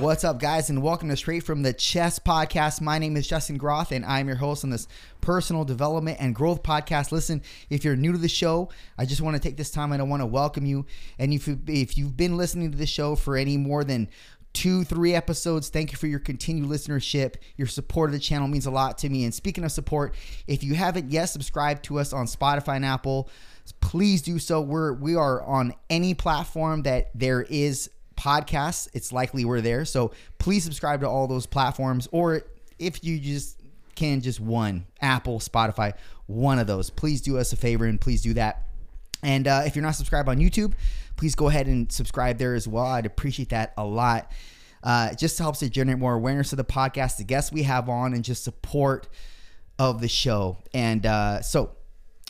What's up, guys, and welcome to Straight from the Chest podcast. My name is Justin Groth, and I'm your host on this personal development and growth podcast. Listen, if you're new to the show, I just want to take this time and I want to welcome you. And if, if you've been listening to the show for any more than two, three episodes. Thank you for your continued listenership. Your support of the channel means a lot to me. And speaking of support, if you haven't yet subscribed to us on Spotify and Apple, please do so. We're we are on any platform that there is podcasts. It's likely we're there. So please subscribe to all those platforms. Or if you just can, just one Apple, Spotify, one of those. Please do us a favor and please do that. And uh, if you're not subscribed on YouTube, please go ahead and subscribe there as well. I'd appreciate that a lot. Uh, it just helps to generate more awareness of the podcast, the guests we have on, and just support of the show. And uh, so,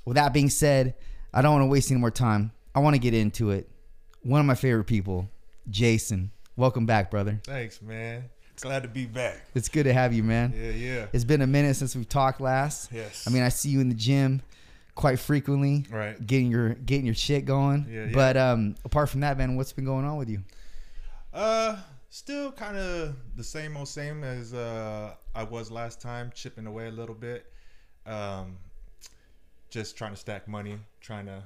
with that being said, I don't want to waste any more time. I want to get into it. One of my favorite people, Jason. Welcome back, brother. Thanks, man. Glad to be back. It's good to have you, man. Yeah, yeah. It's been a minute since we've talked last. Yes. I mean, I see you in the gym quite frequently. Right. Getting your getting your shit going. Yeah, yeah. But um, apart from that, man, what's been going on with you? Uh, still kind of the same old same as uh I was last time, chipping away a little bit. Um, just trying to stack money, trying to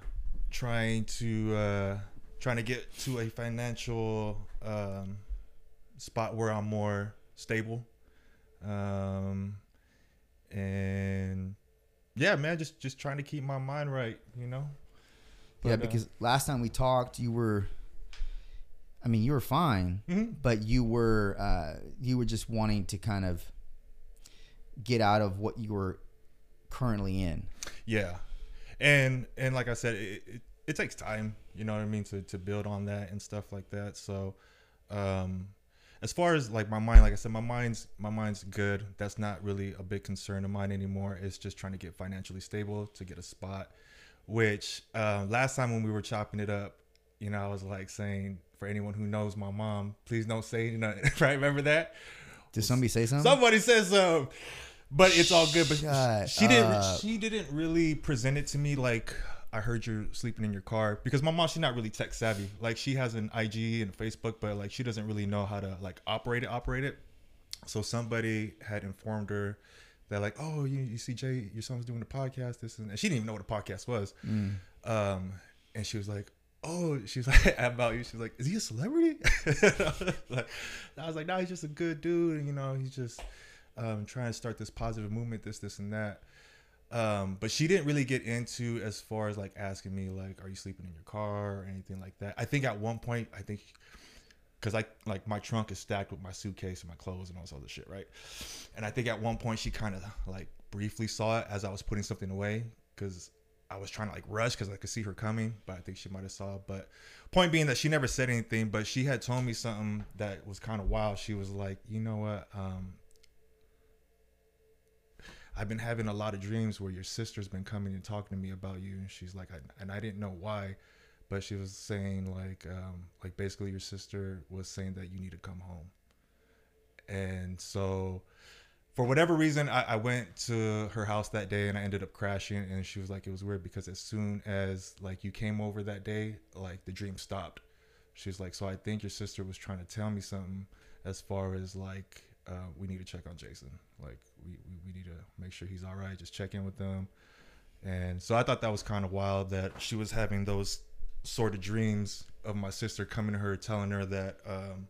trying to uh trying to get to a financial um spot where I'm more stable. Um, and yeah, man, just just trying to keep my mind right, you know. yeah, But, uh, because last time we talked, you were. I mean, you were fine, Mhm. but you were uh, you were just wanting to kind of get out of what you were currently in. Yeah, and and like I said, it, it, it takes time. You know what I mean to to build on that and stuff like that. So, um, as far as like my mind, like I said, my mind's my mind's good. That's not really a big concern of mine anymore. It's just trying to get financially stable to get a spot. Which uh, last time when we were chopping it up, you know, I was like saying for anyone who knows my mom, please don't say nothing. right? Remember that? Did somebody say something? Somebody says um, but it's all good. But Shut she didn't. She didn't really present it to me like I heard you're sleeping in your car because my mom she's not really tech savvy. Like she has an IG and Facebook, but like she doesn't really know how to like operate it. Operate it. So somebody had informed her that like, oh, you, you see Jay, your son's doing a podcast. This and, and she didn't even know what a podcast was. Um, and she was like, oh, she's like about you. She's like, is he a celebrity? like, I was like, no, he's just a good dude. And, You know, he's just um, trying to start this positive movement, this, this, and that. Um, but she didn't really get into as far as like asking me like, are you sleeping in your car or anything like that. I think at one point, I think because I like my trunk is stacked with my suitcase and my clothes and all this other shit, right? And I think at one point she kind of like briefly saw it as I was putting something away because I was trying to like rush because I could see her coming, but I think she might have saw. But point being that she never said anything, but she had told me something that was kind of wild. She was like, you know what? Um, I've been having a lot of dreams where your sister's been coming and talking to me about you, and she's like, I, and I didn't know why, but she was saying like, um, like basically your sister was saying that you need to come home, and so for whatever reason, I, I went to her house that day and I ended up crashing. And she was like, it was weird because as soon as like you came over that day, like the dream stopped. She's like, so I think your sister was trying to tell me something as far as like uh, we need to check on Jason. Like we, we, we need to make sure he's all right. Just check in with them. And so I thought that was kind of wild that she was having those sort of dreams of my sister coming to her, telling her that um,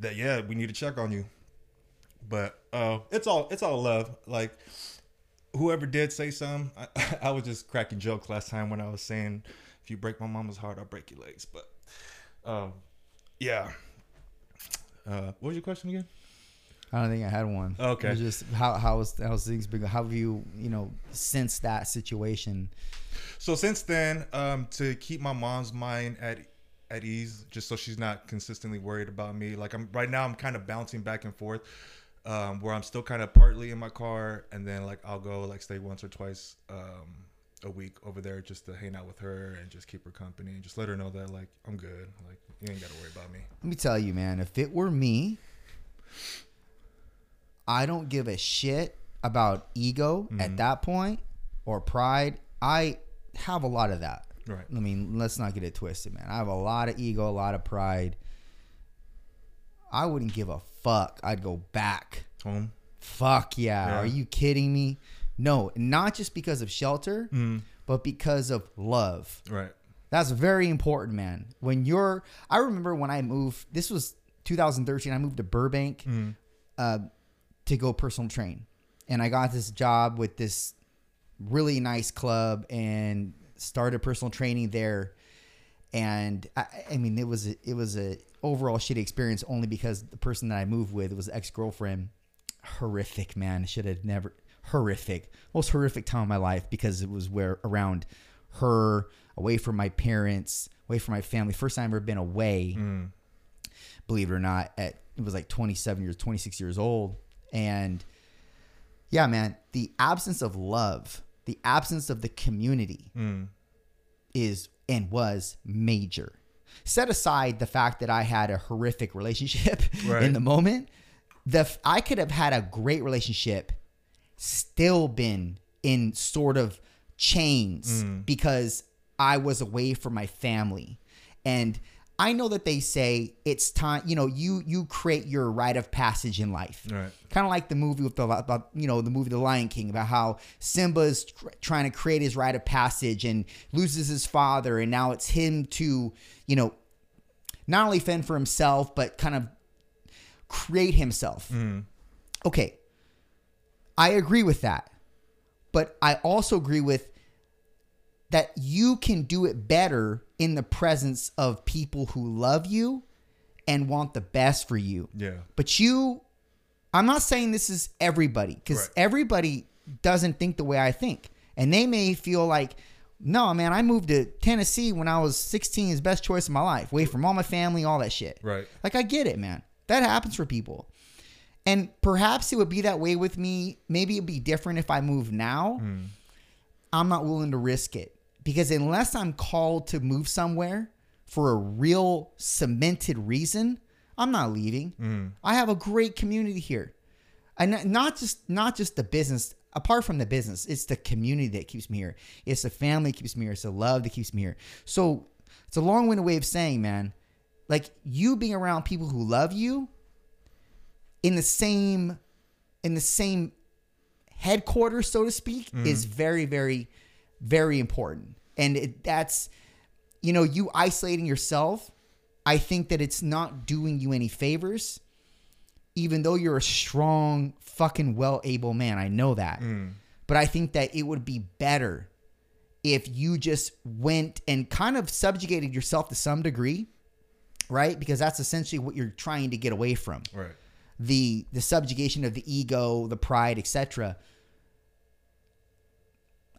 that yeah, we need to check on you but uh, it's all it's all love. Like whoever did say something, I, I was just cracking jokes last time when I was saying, "If you break my mama's heart, I'll break your legs." But um, yeah. Uh, what was your question again? I don't think I had one. Okay. It was just how how's how's things been? How have you you know since that situation? So since then, um, to keep my mom's mind at at ease, just so she's not consistently worried about me. Like I'm right now, I'm kind of bouncing back and forth, um, where I'm still kind of partly in my car, and then like I'll go like stay once or twice um, a week over there just to hang out with her and just keep her company and just let her know that like I'm good. Like you ain't got to worry about me. Let me tell you, man, if it were me, I don't give a shit about ego Mm-hmm. at that point or pride. I have a lot of that. Right. I mean, let's not get it twisted, man. I have a lot of ego, a lot of pride. I wouldn't give a fuck. I'd go back. Home. Fuck yeah. Yeah. Are you kidding me? No, not just because of shelter, Mm-hmm. but because of love. Right. That's very important, man. When you're, I remember when I moved. This was 2013. I moved to Burbank uh, to go personal train, and I got this job with this really nice club and started personal training there. And I, I mean, it was a, it was a overall shitty experience only because the person that I moved with was ex girlfriend. Horrific, man. Should have never horrific, most horrific time of my life because it was where around her, away from my parents, away from my family. First time I've ever been away mm. believe it or not, at it was like 27 years, 26 years old. And yeah, man, the absence of love, the absence of the community mm. is and was major. Set aside the fact that I had a horrific relationship Right. in the moment, the f- I could have had a great relationship, still been in sort of chains hmm. because I was away from my family. And I know that they say it's time, you know, you you create your rite of passage in life. Right. Kind of like the movie with the about, you know the movie The Lion King about how Simba is tr- trying to create his rite of passage and loses his father, and now it's him to you know not only fend for himself but kind of create himself. Hmm. Okay, I agree with that, but I also agree with that you can do it better in the presence of people who love you and want the best for you. Yeah. But you, I'm not saying this is everybody because Right. everybody doesn't think the way I think. And they may feel like, no, man, I moved to Tennessee when I was 16 is best choice of my life, away from all my family, all that shit. Right. Like, I get it, man. That happens for people. And perhaps it would be that way with me. Maybe it'd be different if I move now. Hmm. I'm not willing to risk it because unless I'm called to move somewhere for a real cemented reason, I'm not leaving. Hmm. I have a great community here, and not- not just not just the business. Apart from the business, it's the community that keeps me here. It's the family that keeps me here. It's the love that keeps me here. So it's a long-winded way of saying, man, like you being around people who love you in the same in the same headquarters, so to speak, mm-hmm. is very, very, very important. And it, that's, you know, you isolating yourself. I think that it's not doing you any favors, even though you're a strong, fucking well able man. I know that. Mm. But I think that it would be better if you just went and kind of subjugated yourself to some degree, right? Because that's essentially what you're trying to get away from Right. The the subjugation of the ego, the pride, etc.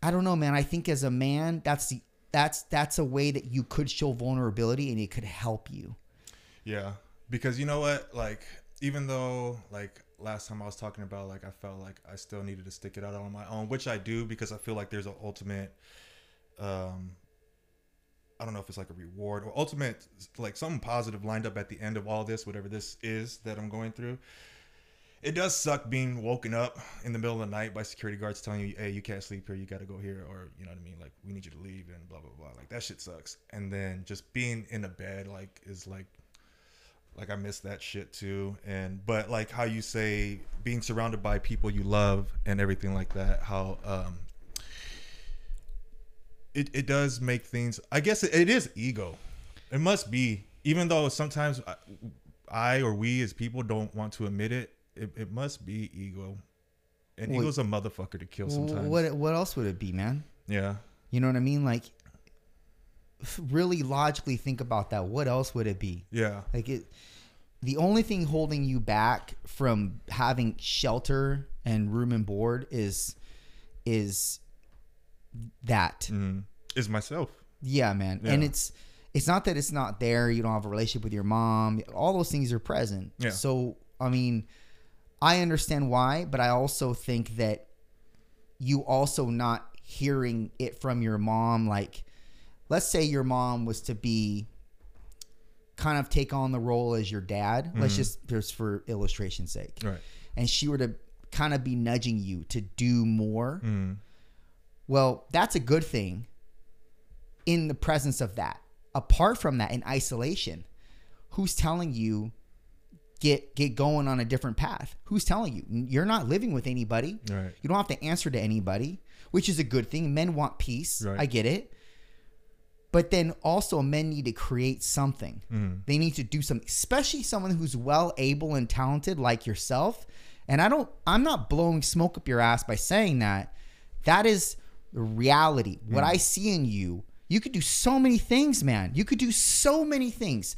I don't know, man. I think as a man, that's the that's that's a way that you could show vulnerability and it could help you. Yeah, because you know what? Like, even though like last time I was talking about like I felt like I still needed to stick it out on my own, which I do because I feel like there's an ultimate. Um, I don't know if it's like a reward or ultimate like something positive lined up at the end of all this, whatever this is that I'm going through. It does suck being woken up in the middle of the night by security guards telling you, "Hey, you can't sleep here. You got to go here," or you know what I mean, like we need you to leave and blah blah blah. Like that shit sucks. And then just being in a bed like is like like I miss that shit too. And but like how you say being surrounded by people you love and everything like that, how um it, it does make things I guess it, it is ego. It must be. Even though sometimes I, I or we as people don't want to admit it, it, it must be ego. And Well, ego's a motherfucker to kill sometimes. What what else would it be, man? Yeah. You know what I mean? Like really logically think about that. What else would it be? Yeah. Like it the only thing holding you back from having shelter and room and board is is that. Mm. Is myself. Yeah, man. And it's it's not that it's not there. You don't have a relationship with your mom. All those things are present. Yeah. So I mean, I understand why, but I also think that you also not hearing it from your mom like let's say your mom was to be kind of take on the role as your dad let's just just for illustration's sake Right. and she were to kind of be nudging you to do more Mm. Well that's a good thing in the presence of that. Apart from that in isolation who's telling you get get going on a different path? Who's telling you? You're not living with anybody. Right. you don't have to answer to anybody which is a good thing. Men want peace. Right. i get it. But then also men need to create something. Mm. they need to do something especially someone who's well able and talented like yourself. And i don't i'm not blowing smoke up your ass by saying that. That is the reality what i see in you you could do so many things man you could do so many things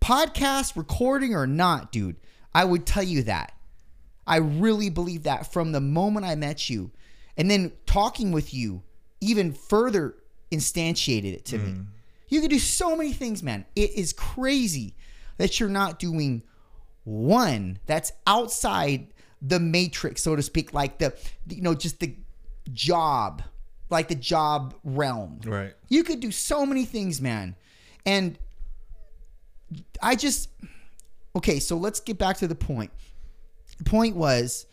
podcast recording or not dude i would tell you that I really believe that from the moment I met you. And then talking with you even further instantiated it to me. Mm. You could do so many things, man. It is crazy that you're not doing one that's outside the matrix, so to speak, like the, you know, just the job, like the job realm. Right. You could do so many things, man. And I just okay, so let's get back to the point. The point was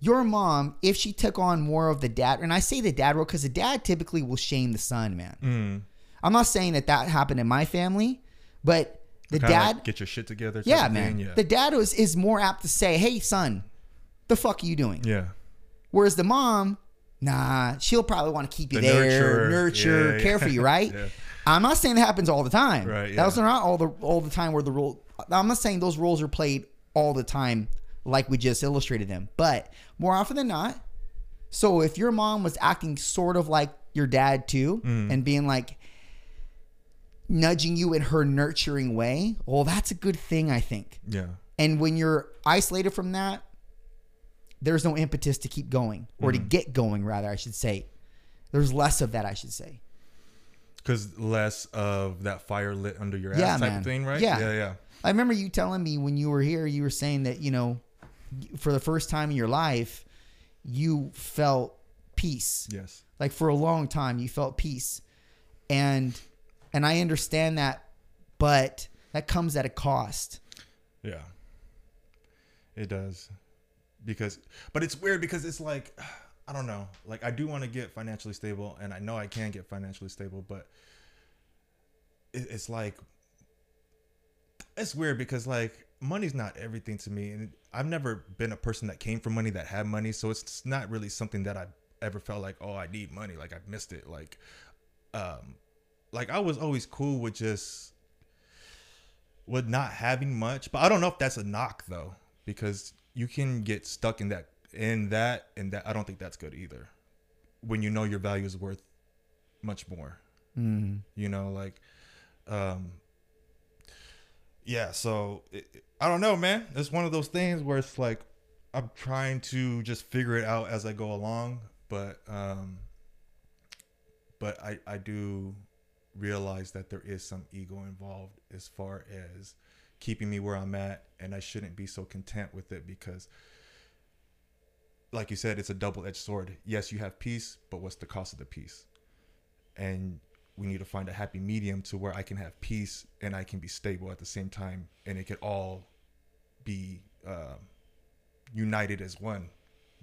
your mom, if she took on more of the dad, and I say the dad role because the dad typically will shame the son, man. Mm. I'm not saying that that happened in my family, but the dad, like, get your shit together. yeah, man, Yeah. the dad was is more apt to say, "Hey, son, the fuck are you doing?" yeah. Whereas the mom, nah, she'll probably want to keep you The there, nurturer. nurture, Yeah, care for you, right? Yeah. I'm not saying that happens all the time. Right, Those yeah. are not all the all the time where the role. I'm not saying those roles are played all the time, like we just illustrated them, but more often than not. So if your mom was acting sort of like your dad too, Mm. and being like nudging you in her nurturing way, well, that's a good thing, I think. Yeah. And when you're isolated from that, there's no impetus to keep going or to mm. get going, rather, I should say. There's less of that, I should say. Because less of that fire lit under your ass Yeah, type man. of thing, right? Yeah. Yeah. Yeah. I remember you telling me when you were here, you were saying that, you know, for the first time in your life, you felt peace. Yes. Like for a long time, you felt peace. And and I understand that, but that comes at a cost. Yeah. It does. Because but it's weird because it's like I don't know. Like I do want to get financially stable and I know I can get financially stable, but it, it's like it's weird because like money's not everything to me and I've never been a person that came from money that had money, so it's not really something that I've ever felt like, "Oh, I need money." Like I've missed it. Like um like I was always cool with just with not having much. But I don't know if that's a knock though, because you can get stuck in that in that and that I don't think that's good either. When you know your value is worth much more. Mm. You know, like um yeah, so it, it- I don't know, man. It's one of those things where it's like I'm trying to just figure it out as I go along, but um but I I do realize that there is some ego involved as far as keeping me where I'm at and I shouldn't be so content with it because like you said it's a double-edged sword. Yes, you have peace, but what's the cost of the peace? And we need to find a happy medium to where I can have peace and I can be stable at the same time and it could all be um, united as one,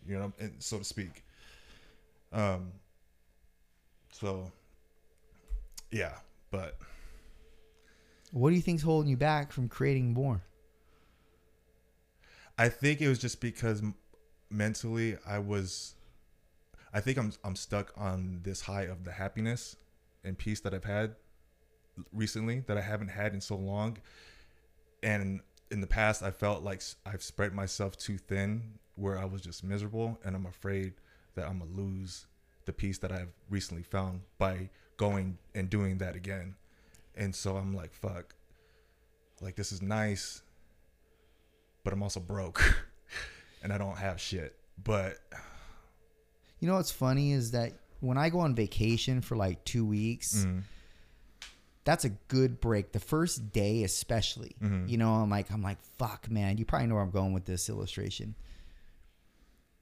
you know, and so to speak. Um so yeah, but What do you think's holding you back from creating more? I think it was just because mentally I was I think I'm I'm stuck on this high of the happiness and peace that I've had recently that I haven't had in so long. And in the past I felt like I've spread myself too thin where I was just miserable and I'm afraid that I'm going to lose the peace that I've recently found by going and doing that again. And so I'm like fuck. Like this is nice but I'm also broke and I don't have shit. But You know what's funny is that when I go on vacation for like two weeks, mm, that's a good break. The first day, especially, Mhm. you know, I'm like, I'm like, fuck, man. You probably know where I'm going with this illustration.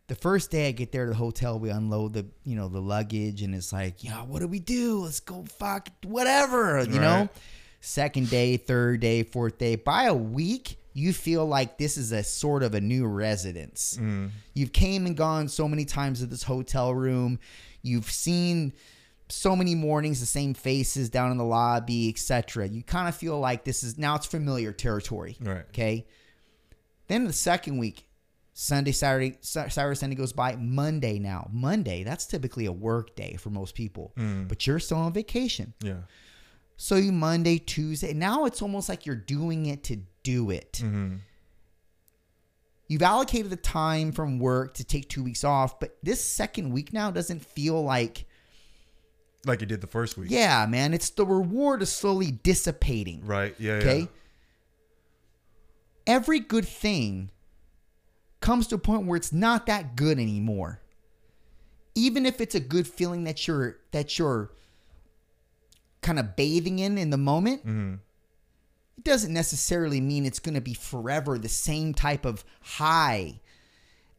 The first day I get there to the hotel, we unload the you know the luggage, and it's like, yeah, what do we do? Let's go fuck whatever, you know. Second day, third day, fourth day. By a week, you feel like this is a sort of a new residence. Mm. You've came and gone so many times to this hotel room. You've seen so many mornings the same faces down in the lobby, etc. You kind of feel like this is now it's familiar territory. Right. Okay. Then the second week, Sunday, Saturday, Saturday, Sunday goes by. Monday now. Monday, that's typically a work day for most people, but you're still on vacation. Yeah. So you Monday, Tuesday. Now it's almost like you're doing it to do it. Mm-hmm. You've allocated the time from work to take two weeks off, but this second week now doesn't feel like, Like you did the first week. yeah, man, it's the reward is slowly dissipating. Right. Yeah. Okay. Yeah. Every good thing comes to a point where it's not that good anymore. Even if it's a good feeling that you're that you're kind of bathing in in the moment, mm-hmm. it doesn't necessarily mean it's going to be forever the same type of high.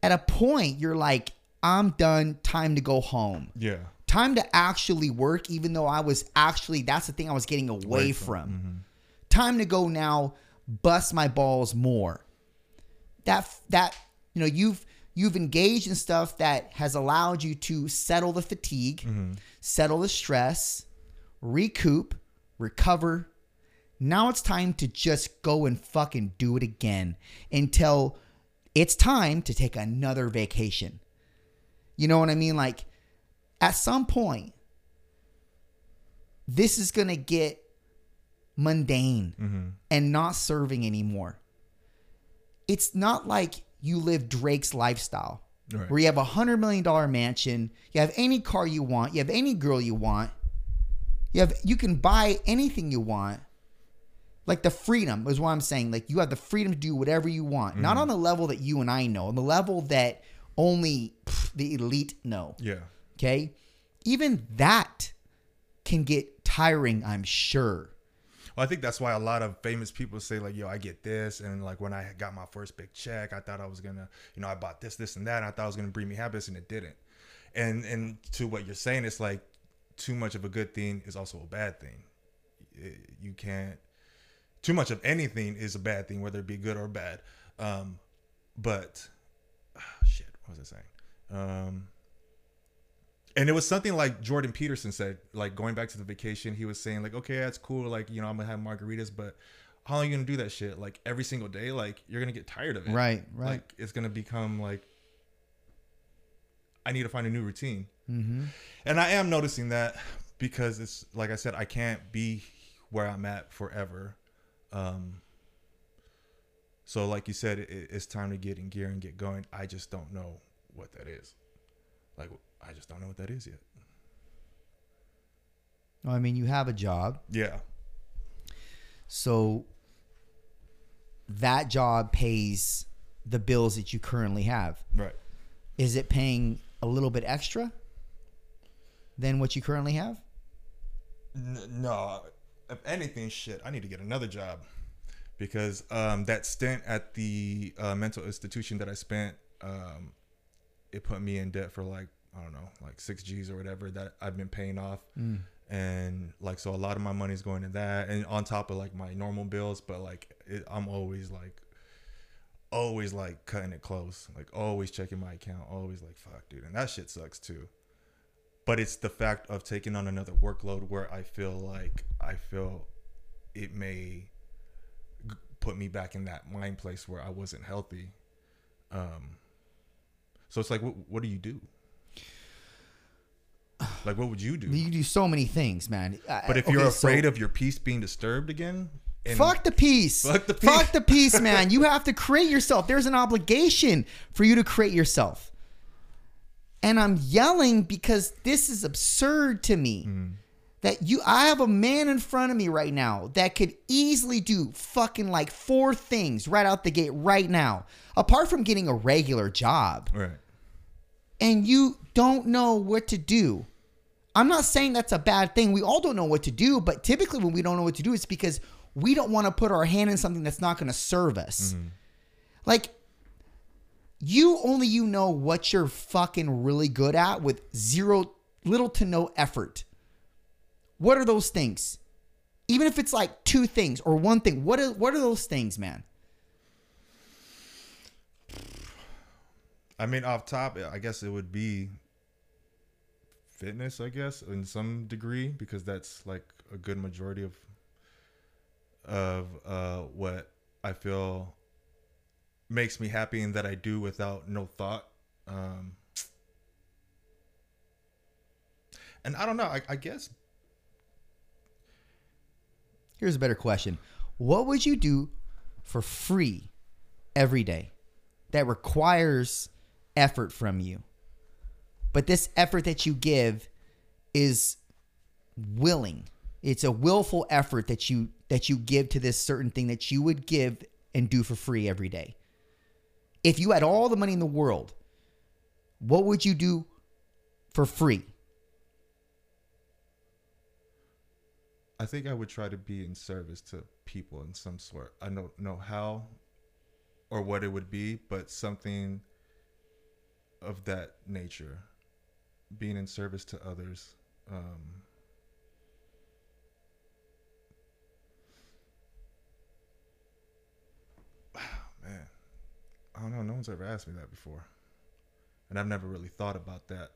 At a point, you're like, I'm done. Time to go home. Yeah. Time to actually work, even though I was actually, that's the thing I was getting away, Away from. from, mm-hmm. Time to go now, bust my balls more. That, that, you know, you've, you've engaged in stuff that has allowed you to settle the fatigue, mm-hmm. settle the stress, recoup, recover. Now it's time to just go and fucking do it again until it's time to take another vacation. You know what I mean? Like, at some point, this is going to get mundane mm-hmm. and not serving anymore. It's not like you live Drake's lifestyle Right. where you have a hundred million dollar mansion, you have any car you want, you have any girl you want, you have you can buy anything you want. Like the freedom is what I'm saying. Like you have the freedom to do whatever you want, not mm-hmm. on the level that you and I know, on the level that only pff, the elite know. Yeah. Okay, even that can get tiring. I'm sure. I think that's why a lot of famous people say like, "Yo, I get this," and like when I got my first big check, I thought I was gonna, you know, I bought this, this, and that, and I thought it was gonna bring me happiness, and it didn't. And and to what you're saying, it's like too much of a good thing is also a bad thing. It- you can't. Too much of anything is a bad thing, whether it be good or bad. Um, but ah, shit, what was I saying? Um, and it was something like Jordan Peterson said, like going back to the vacation, he was saying like, okay, that's cool, like you know, I'm gonna have margaritas, but how long are you gonna do that shit? Like every single day, like you're gonna get tired of it, Right, right. Like it's gonna become like, I need to find a new routine, Mm-hmm. and I am noticing that because it's like I said, I can't be where I'm at forever. Um, so like you said, it, it's time to get in gear and get going. I just don't know what that is. Like I just don't know what that is yet. I mean, you have a job, Yeah. so that job pays the bills that you currently have. Right. Is it paying a little bit extra than what you currently have? N- no, if anything, shit, I need to get another job because um, that stint at the uh, mental institution that I spent, um, it put me in debt for like I don't know, like six G's or whatever that I've been paying off, and like so a lot of my money's going to that, and on top of like my normal bills, but like it, I'm always like. Always like cutting it close, like always checking my account, always like fuck, dude, and that shit sucks too but it's the fact of taking on another workload where I feel like I feel it may put me back in that mind place where I wasn't healthy. Um, so it's like, what, what do you do? Like, what would you do? You do so many things, man. Uh, But if you're afraid of your peace being disturbed again, Fuck the peace. Fuck the peace. Fuck the peace, man. You have to create yourself. There's an obligation for you to create yourself. And I'm yelling because this is absurd to me. That you I have a man in front of me right now that could easily do fucking like four things right out the gate right now. Apart from getting a regular job right, and you don't know what to do. I'm not saying that's a bad thing. We all don't know what to do, but typically when we don't know what to do, it's because we don't want to put our hand in something that's not going to serve us. Mm-hmm. Like, you only you know what you're fucking really good at with zero little to no effort. What are those things? Even if it's like two things or one thing, what are what are those things, man? I mean, off top, I guess it would be fitness. I guess in some degree because that's like a good majority of of uh, what I feel makes me happy and that I do without no thought. Um, and I don't know. I, I guess Here's a better question. What would you do for free every day that requires effort from you? But this effort that you give is willing. It's a willful effort that you that you give to this certain thing that you would give and do for free every day. If you had all the money in the world, what would you do for free? I think I would try to be in service to people in some sort. I don't know how or what it would be, but something of that nature. Being in service to others. Um, man, I don't know. No one's ever asked me that before, and I've never really thought about that.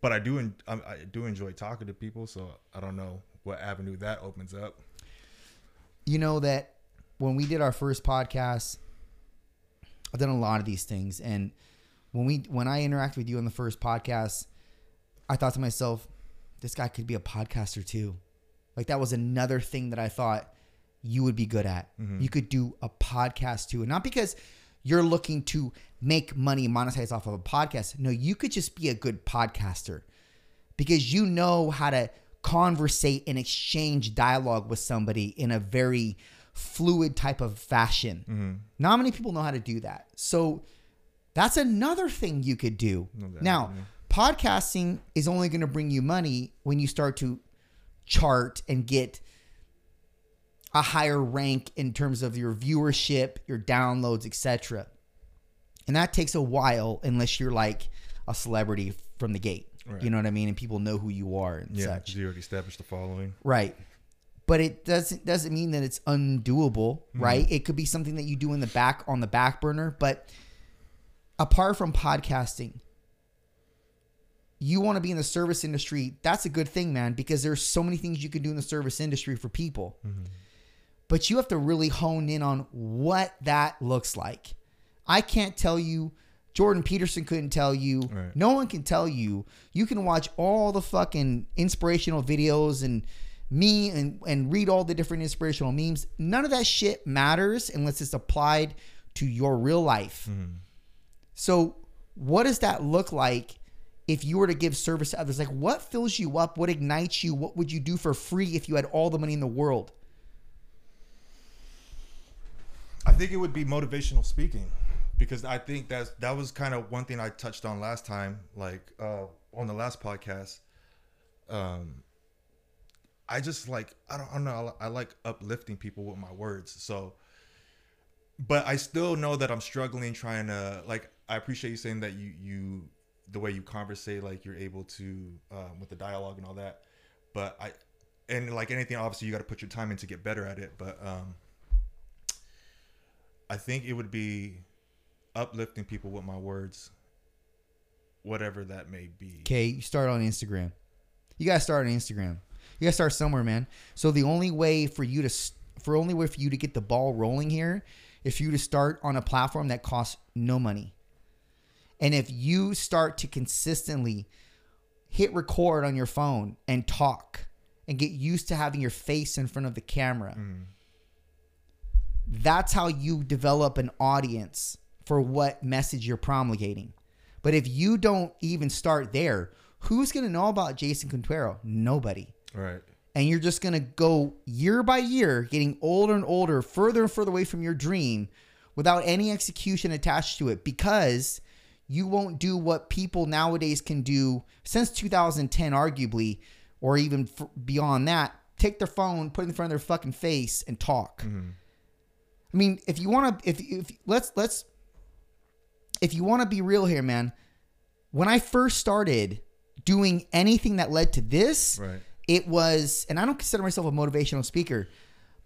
But I do, I do enjoy talking to people, so I don't know what avenue that opens up. you know that when we did our first podcast, I've done a lot of these things, and when we when I interact with you on the first podcast, I thought to myself, this guy could be a podcaster too. Like that was another thing that I thought you would be good at. Mm-hmm. You could do a podcast too, and not because you're looking to make money monetize off of a podcast. No, you could just be a good podcaster because you know how to conversate and exchange dialogue with somebody in a very fluid type of fashion. Mm-hmm. Not many people know how to do that. So that's another thing you could do. doubt, now, podcasting is only going to bring you money when you start to chart and get a higher rank in terms of your viewership, your downloads, etc. And that takes a while unless you're like a celebrity from the gate. Right. You know what I mean? And people know who you are and Yeah, such. you already established the following. Right. But it doesn't doesn't mean that it's undoable, Mm-hmm. right? It could be something that you do in the back on the back burner, but apart from podcasting, you want to be in the service industry, that's a good thing, man, because there's so many things you can do in the service industry for people. Mm-hmm. But you have to really hone in on what that looks like. I can't tell you Jordan Peterson couldn't tell you. Right. No one can tell you. You can watch all the fucking inspirational videos and me and, and read all the different inspirational memes. None of that shit matters unless it's applied to your real life. Mm-hmm. So, what does that look like if you were to give service to others? Like, what fills you up? What ignites you? What would you do for free if you had all the money in the world? I think it would be motivational speaking because I think that's that was kind of one thing I touched on last time, like uh, on the last podcast. Um, I just like I don't, I don't know I, I like uplifting people with my words. So, but I still know that I'm struggling trying to like. I appreciate you saying that you you the way you conversate, like you're able to um, with the dialogue and all that. But I and like anything, obviously you got to put your time in to get better at it. But um, I think it would be uplifting people with my words, whatever that may be. Okay, you start on Instagram. You gotta start on Instagram. You gotta start somewhere, man. So the only way for you to for only way for you to get the ball rolling here, for you to start on a platform that costs no money. And if you start to consistently hit record on your phone and talk and get used to having your face in front of the camera, mm. that's how you develop an audience for what message you're promulgating. But if you don't even start there, who's going to know about Jason Quintero? Nobody. Right. And you're just going to go year by year, getting older and older, further and further away from your dream without any execution attached to it because you won't do what people nowadays can do since 2010, arguably, or even f- beyond that. Take their phone, put it in front of their fucking face, and talk. Mm-hmm. I mean, if you want to, if if let's let's if you want to be real here, man, when I first started doing anything that led to this, Right. it was, and I don't consider myself a motivational speaker,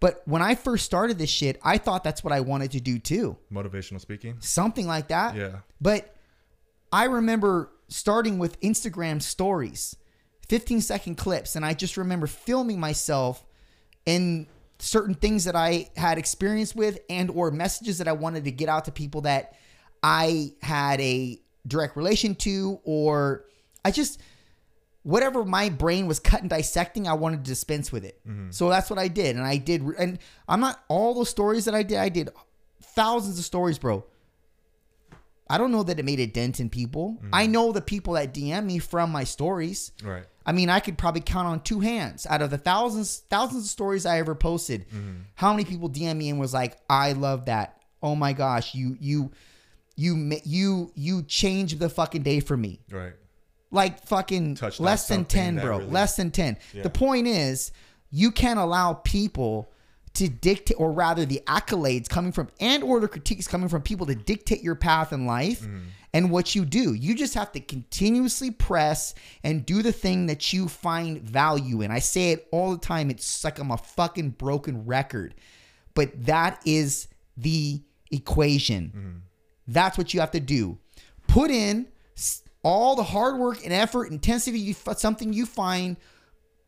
but when I first started this shit, I thought that's what I wanted to do too. Motivational speaking. Something like that. Yeah. But I remember starting with Instagram stories, 15 second clips, and I just remember filming myself in certain things that I had experience with and or messages that I wanted to get out to people that I had a direct relation to or I just whatever my brain was cut and dissecting, I wanted to dispense with it. Mm-hmm. So that's what I did. And I did and I'm not all the stories that I did, I did thousands of stories, bro. I don't know that it made a dent in people. I know the people that DM me from my stories. Right. I mean, I could probably count on two hands out of the thousands, thousands of stories I ever posted. How many people DM me and was like, "I love that. Oh my gosh, you you you you you changed the fucking day for me." Right. Like fucking Touched less than ten, bro. really- Less than ten. Yeah. The point is, you can't allow people to dictate, or rather, the accolades coming from and or the critiques coming from people to dictate your path in life Mm-hmm. and what you do. You just have to continuously press and do the thing that you find value in. I say it all the time. It's like I'm a fucking broken record, but that is the equation. That's what you have to do. Put in all the hard work and effort, intensity, you, something you find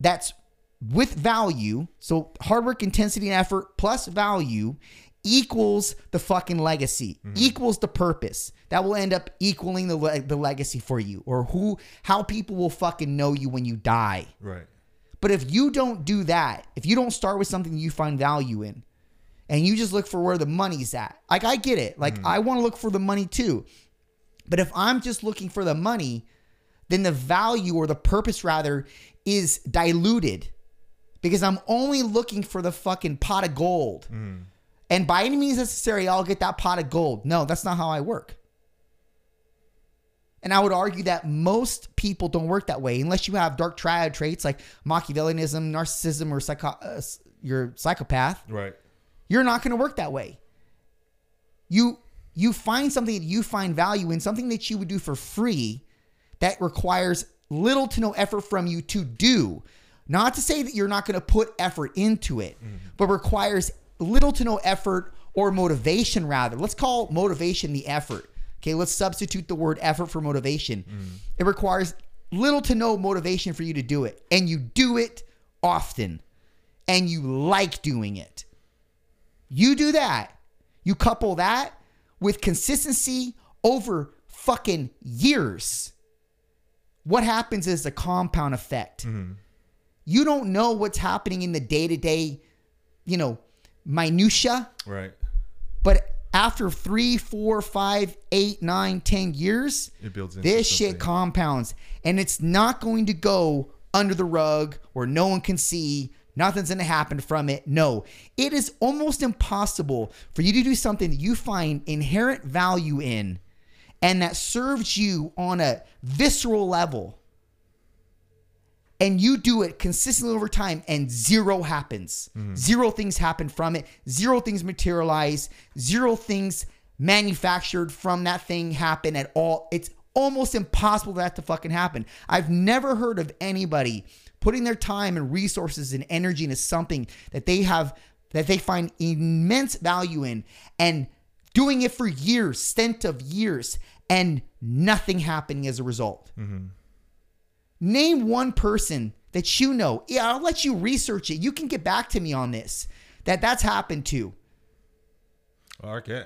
that's with value. So hard work, intensity, and effort plus value equals the fucking legacy, mm-hmm. equals the purpose. That will end up equaling the le- the legacy for you, or who, how people will fucking know you when you die. Right. But if you don't do that, if you don't start with something you find value in, and you just look for where the money's at, like I get it. Like mm-hmm. I want to look for the money too. But if I'm just looking for the money, then the value or the purpose rather is diluted because I'm only looking for the fucking pot of gold. And by any means necessary, I'll get that pot of gold. No, that's not how I work. And I would argue that most people don't work that way unless you have dark triad traits like Machiavellianism, narcissism, or psycho- uh, you're psychopath. Right. You're not going to work that way. You you find something that you find value in, something that you would do for free that requires little to no effort from you to do. Not to say that you're not going to put effort into it, but requires little to no effort or motivation rather. Let's call motivation the effort. Okay, let's substitute the word effort for motivation. It requires little to no motivation for you to do it, and you do it often, and you like doing it. You do that. You couple that with consistency over fucking years. What happens is a compound effect. You don't know what's happening in the day to day, you know, minutia, Right. but after three, four, five, eight, nine, ten years, It builds into this shit something. compounds, and it's not going to go under the rug where no one can see. Nothing's going to happen from it. No, it is almost impossible for you to do something that you find inherent value in and that serves you on a visceral level. And you do it consistently over time, and zero happens. Mm-hmm. Zero things happen from it. Zero things materialize. Zero things manufactured from that thing happen at all. It's almost impossible for that to fucking happen. I've never heard of anybody putting their time and resources and energy into something that they have that they find immense value in and doing it for years, stint of years, and nothing happening as a result. Mm-hmm. Name one person that you know. Yeah, I'll let you research it. You can get back to me on this. That that's happened to. Oh, okay.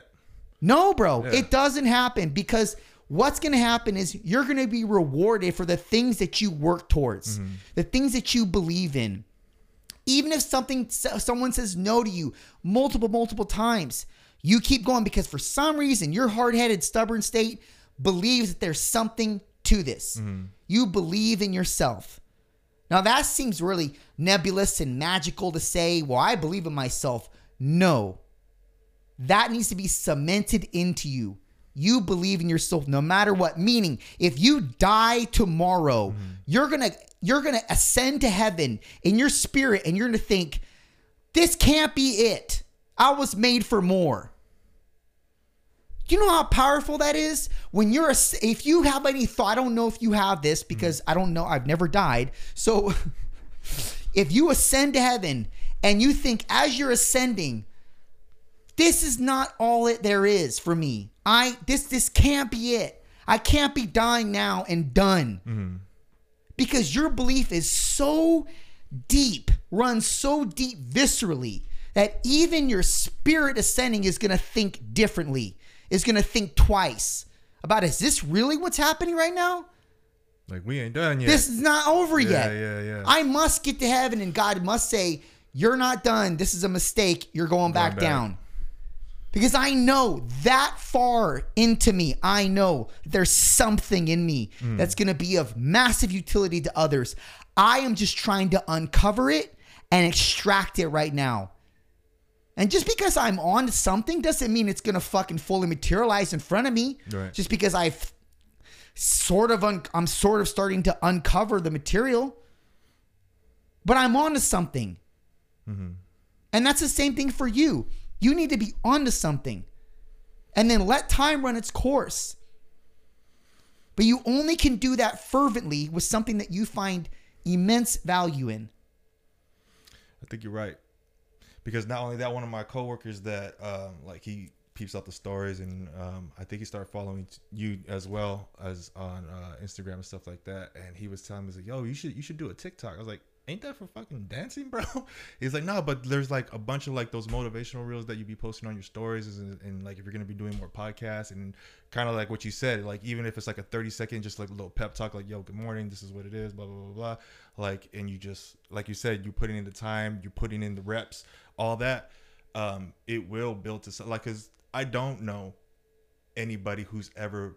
No, bro, Yeah. it doesn't happen because what's going to happen is you're going to be rewarded for the things that you work towards, mm-hmm. the things that you believe in. Even if something someone says no to you multiple multiple times, you keep going because for some reason your hard-headed stubborn state believes that there's something to this. Mm-hmm. You believe in yourself. Now that seems really nebulous and magical to say, well, I believe in myself. No that needs to be cemented into you. You believe in yourself no matter what. Meaning, if you die tomorrow, mm-hmm. you're gonna you're gonna ascend to heaven in your spirit, and you're gonna think, "This can't be it. I was made for more." Do you know how powerful that is? When you're a, if you have any thought, I don't know if you have this hmm. because I don't know, I've never died. So if you ascend to heaven and you think as you're ascending, this is not all it there is for me. I this this can't be it. I can't be dying now and done. Hmm. Because your belief is so deep, runs so deep viscerally that even your spirit ascending is going to think differently, is going to think twice about is this really what's happening right now? Like we ain't done yet. This is not over Yeah, yet. yeah, yeah. I must get to heaven and God must say, You're not done. This is a mistake. You're going back, back. down. Because I know that far into me, I know there's something in me Mm. that's going to be of massive utility to others. I am just trying to uncover it and extract it right now. And just because I'm on something doesn't mean it's going to fucking fully materialize in front of me. Right. Just because I've sort of un- I'm sort of starting to uncover the material. But I'm on to something. Mm-hmm. And that's the same thing for you. You need to be onto something. And then let time run its course. But you only can do that fervently with something that you find immense value in. I think you're right. Because not only that, one of my coworkers that um, like he peeps out the stories, and um, I think he started following you as well as on uh, Instagram and stuff like that. And he was telling me, he's like, "Yo, you should you should do a TikTok." I was like, "Ain't that for fucking dancing, bro?" He's like, "No, but there's like a bunch of like those motivational reels that you'd be posting on your stories, and, and like if you're gonna be doing more podcasts and kind of like what you said, like even if it's like a 30 second, just like a little pep talk, like, "Yo, good morning, this is what it is," blah blah blah blah. Like, and you just like you said, you're putting in the time, you're putting in the reps, all that. Um, it will build to like, cause I don't know anybody who's ever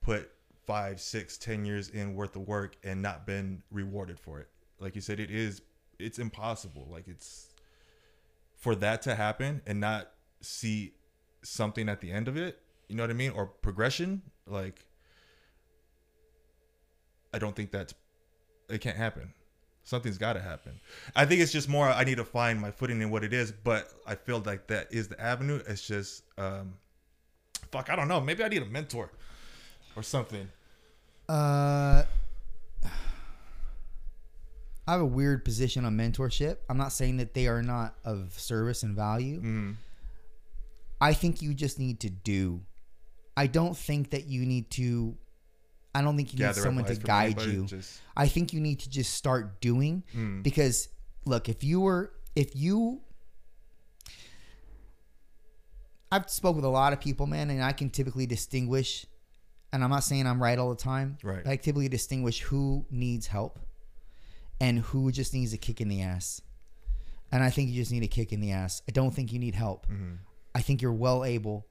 put five, six, ten years in worth of work and not been rewarded for it. Like you said, it is it's impossible. Like it's for that to happen and not see something at the end of it, you know what I mean? Or progression, like I don't think that's it can't happen. Something's got to happen. I think it's just more I need to find my footing in what it is, but I feel like that is the avenue. It's just um fuck, I don't know. Maybe I need a mentor or something. Uh, I have a weird position on mentorship. I'm not saying that they are not of service and value. Mm. I think you just need to do. I don't think that you need to. I don't think you need someone to guide anybody, you. just- I think you need to just start doing Mm. because look, if you were if you I've spoke with a lot of people, man, and I can typically distinguish and I'm not saying I'm right all the time. Right. But I typically distinguish who needs help and who just needs a kick in the ass. And I think you just need a kick in the ass. I don't think you need help. Mm-hmm. I think you're well able.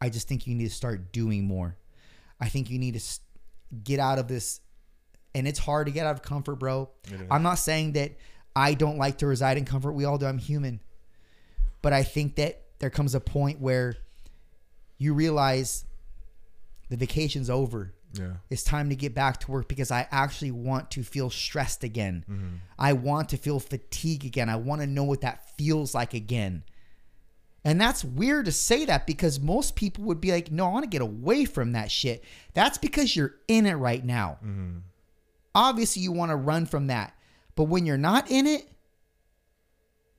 I just think you need to start doing more. I think you need to get out of this, and it's hard to get out of comfort, bro. I'm not saying that I don't like to reside in comfort. We all do. I'm human. But I think that there comes a point where you realize the vacation's over. Yeah. It's time to get back to work because I actually want to feel stressed again. Mm-hmm. I want to feel fatigue again. I want to know what that feels like again. And that's weird to say that because most people would be like, no, I want to get away from that shit. That's because you're in it right now. Mm-hmm. Obviously, you want to run from that. But when you're not in it,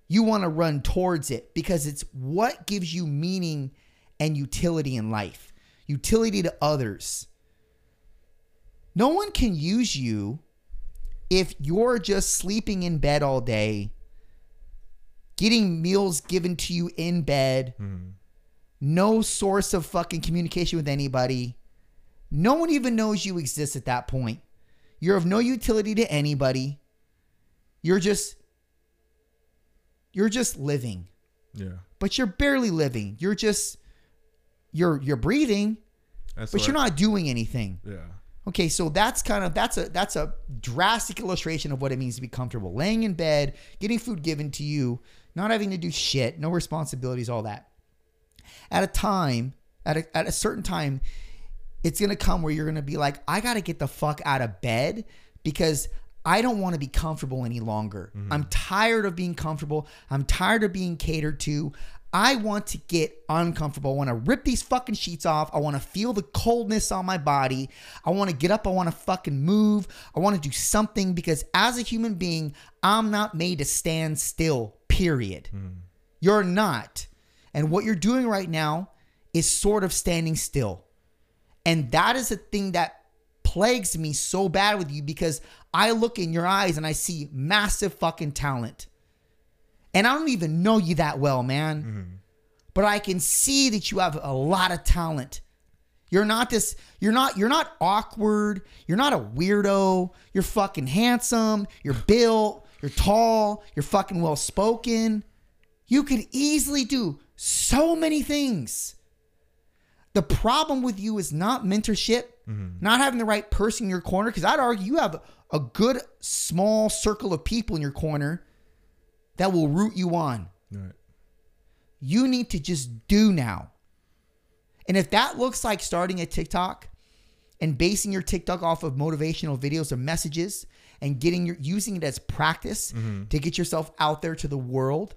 you want to run towards it because it's what gives you meaning and utility in life, utility to others. No one can use you if you're just sleeping in bed all day, getting meals given to you in bed, Mm-hmm. no source of fucking communication with anybody. No one even knows you exist at that point. You're of no utility to anybody. You're just you're just living. Yeah. But you're barely living. You're just you're you're breathing, That's but you're I- not doing anything. Yeah. Okay, so that's kind of that's a that's a drastic illustration of what it means to be comfortable. Laying in bed, getting food given to you, not having to do shit, no responsibilities, all that. At a time, at a, at a certain time, it's gonna come where you're gonna be like, I gotta get the fuck out of bed because I don't want to be comfortable any longer. Mm-hmm. I'm tired of being comfortable. I'm tired of being catered to. I want to get uncomfortable. I want to rip these fucking sheets off. I want to feel the coldness on my body. I want to get up. I want to fucking move. I want to do something because as a human being, I'm not made to stand still, period. You're not. And what you're doing right now is sort of standing still. And that is a thing that plagues me so bad with you because I look in your eyes and I see massive fucking talent. And I don't even know you that well, man. But I can see that you have a lot of talent. You're not this you're not you're not awkward, you're not a weirdo. You're fucking handsome, you're built, you're tall, you're fucking well spoken. You could easily do so many things. The problem with you is not mentorship, mm-hmm. not having the right person in your corner. Because I'd argue you have a good small circle of people in your corner that will root you on. Right. You need to just do now. And if that looks like starting a TikTok and basing your TikTok off of motivational videos or messages and getting your using it as practice mm-hmm. to get yourself out there to the world,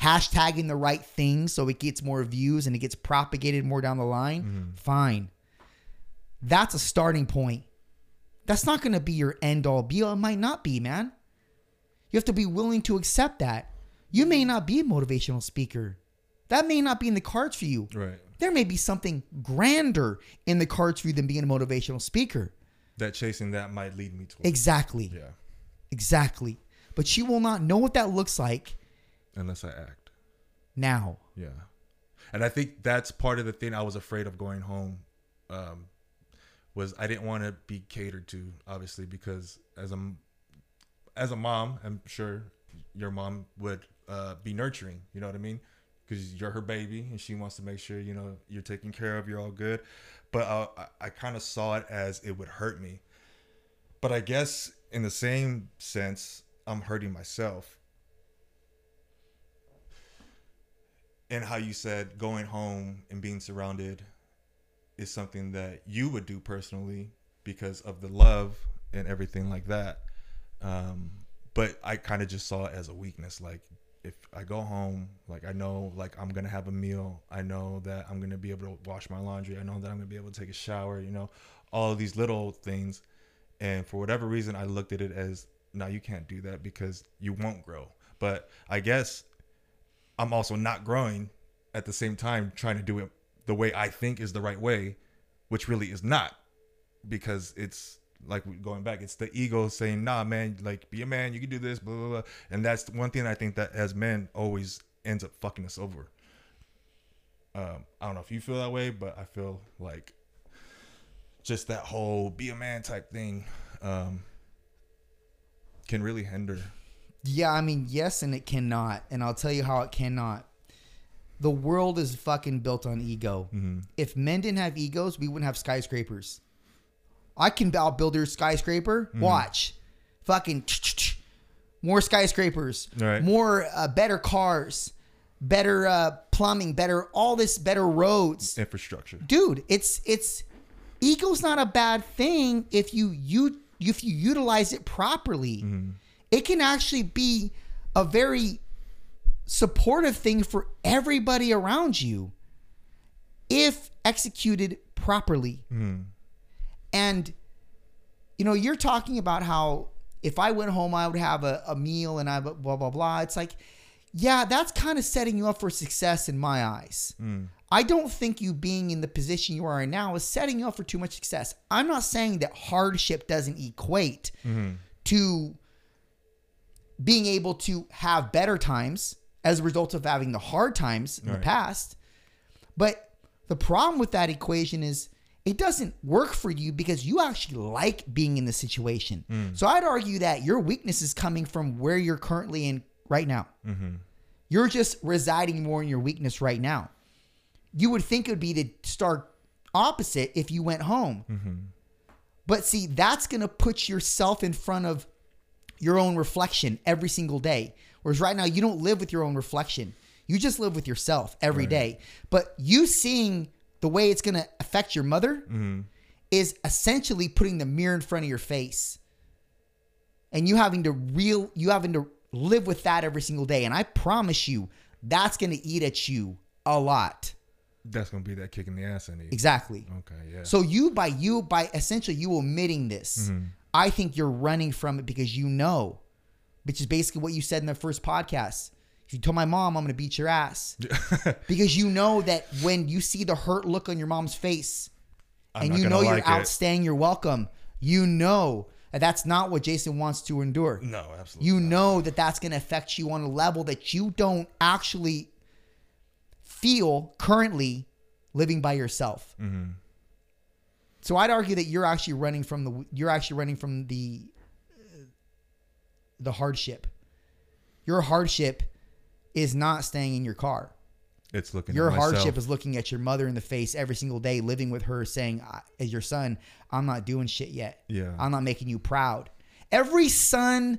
hashtagging the right things so it gets more views and it gets propagated more down the line, mm-hmm. fine. That's a starting point. That's not going to be your end all be all. It might not be, man. You have to be willing to accept that. You may not be a motivational speaker. That may not be in the cards for you. Right. There may be something grander in the cards for you than being a motivational speaker. That chasing that might lead me to Exactly. Yeah. Exactly. But she will not know what that looks like Unless I act. now. Yeah. And I think that's part of the thing I was afraid of going home. Um, was I didn't want to be catered to, obviously, because as a as a mom, I'm sure your mom would uh, be nurturing. You know what I mean? Because you're her baby, and she wants to make sure you know you're taken care of, you're all good. But I, I kind of saw it as it would hurt me. But I guess in the same sense, I'm hurting myself. And how you said going home and being surrounded is something that you would do personally because of the love and everything like that. Um, but I kind of just saw it as a weakness. Like if I go home, like I know, like I'm gonna have a meal. I know that I'm gonna be able to wash my laundry. I know that I'm gonna be able to take a shower. You know, all of these little things. And for whatever reason, I looked at it as, no, you can't do that because you won't grow. But I guess I'm also not growing at the same time trying to do it the way I think is the right way, which really is not because it's like going back, it's the ego saying, nah, man, like be a man, you can do this, blah, blah, blah. And that's one thing I think that as men always ends up fucking us over. Um, I don't know if you feel that way, but I feel like just that whole be a man type thing um, can really hinder. Yeah, I mean, yes, and it cannot. And I'll tell you how it cannot. The world is fucking built on ego. If men didn't have egos, we wouldn't have skyscrapers. I can outbuild your skyscraper. Watch. Fucking more skyscrapers. Right. More uh, better cars, better uh, plumbing, better all this better roads. Infrastructure. Dude, it's it's ego's not a bad thing if you you if you utilize it properly. It can actually be a very supportive thing for everybody around you if executed properly. And you know, you're talking about how if I went home, I would have a, a meal and I blah blah blah blah. It's like, yeah, that's kind of setting you up for success in my eyes. Hmm. I don't think you being in the position you are in now is setting you up for too much success. I'm not saying that hardship doesn't equate mm-hmm. to being able to have better times as a result of having the hard times in the past. But the problem with that equation is it doesn't work for you because you actually like being in the situation. Mm. So I'd argue that your weakness is coming from where you're currently in right now. Mm-hmm. You're just residing more in your weakness right now. You would think it would be the start opposite if you went home. Mm-hmm. But see, that's going to put yourself in front of your own reflection every single day. Whereas right now, you don't live with your own reflection. You just live with yourself every day. But you seeing the way it's going to affect your mother is essentially putting the mirror in front of your face. And you having to real you having to live with that every single day. And I promise you, that's going to eat at you a lot. That's gonna be that kick in the ass I need. Exactly. Okay, yeah. So you by you by essentially you omitting this, Mm-hmm. I think you're running from it because you know, which is basically what you said in the first podcast. If you told my mom I'm gonna beat your ass, because you know that when you see the hurt look on your mom's face, I'm and you gonna know you're it. outstaying your welcome, you know that that's not what Jason wants to endure. No, absolutely. You not. know that that's going to affect you on a level that you don't actually feel currently living by yourself. Mm-hmm. So I'd argue that you're actually running from the you're actually running from the the hardship. Your hardship is not staying in your car. It's looking. Your hardship is looking at your mother in the face every single day, living with her, saying, "As your son, I'm not doing shit yet. Yeah. I'm not making you proud." Every son,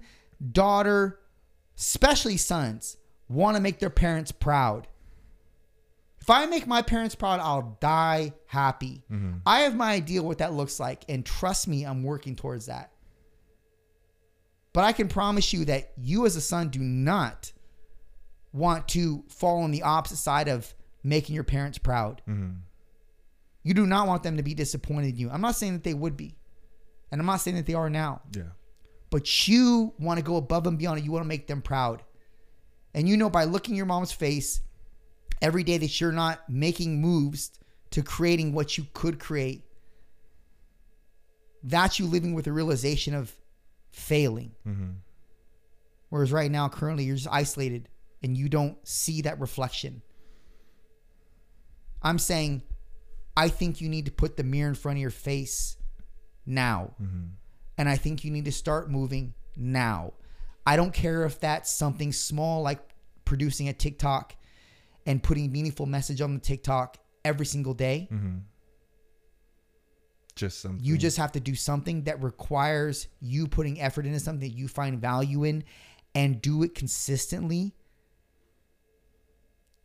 daughter, especially sons, want to make their parents proud. If I make my parents proud, I'll die happy. Mm-hmm. I have my idea what that looks like, and trust me, I'm working towards that. But I can promise you that you, as a son, do not want to fall on the opposite side of making your parents proud. Mm-hmm. You do not want them to be disappointed in you. I'm not saying that they would be, and I'm not saying that they are now, Yeah. but you want to go above and beyond it. You want to make them proud. And you know by looking your mom's face every day that you're not making moves to creating what you could create, that's you living with the realization of failing. Mm-hmm. Whereas right now, currently, you're just isolated and you don't see that reflection. I'm saying, I think you need to put the mirror in front of your face now. And I think you need to start moving now. I don't care if that's something small like producing a TikTok and putting meaningful message on the TikTok every single day. Mm-hmm. Just something. You just have to do something that requires you putting effort into something that you find value in and do it consistently.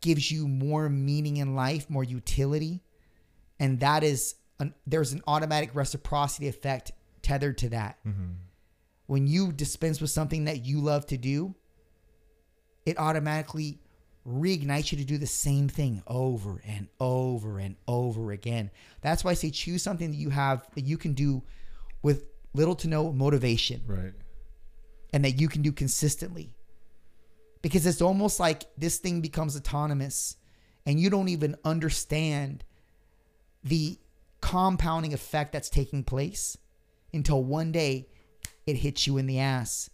Gives you more meaning in life, more utility. And that is, an, there's an automatic reciprocity effect tethered to that. Mm-hmm. When you dispense with something that you love to do, it automatically reignites you to do the same thing over and over and over again. That's why I say choose something that you have that you can do with little to no motivation right. and that you can do consistently. Because it's almost like this thing becomes autonomous and you don't even understand the compounding effect that's taking place until one day it hits you in the ass.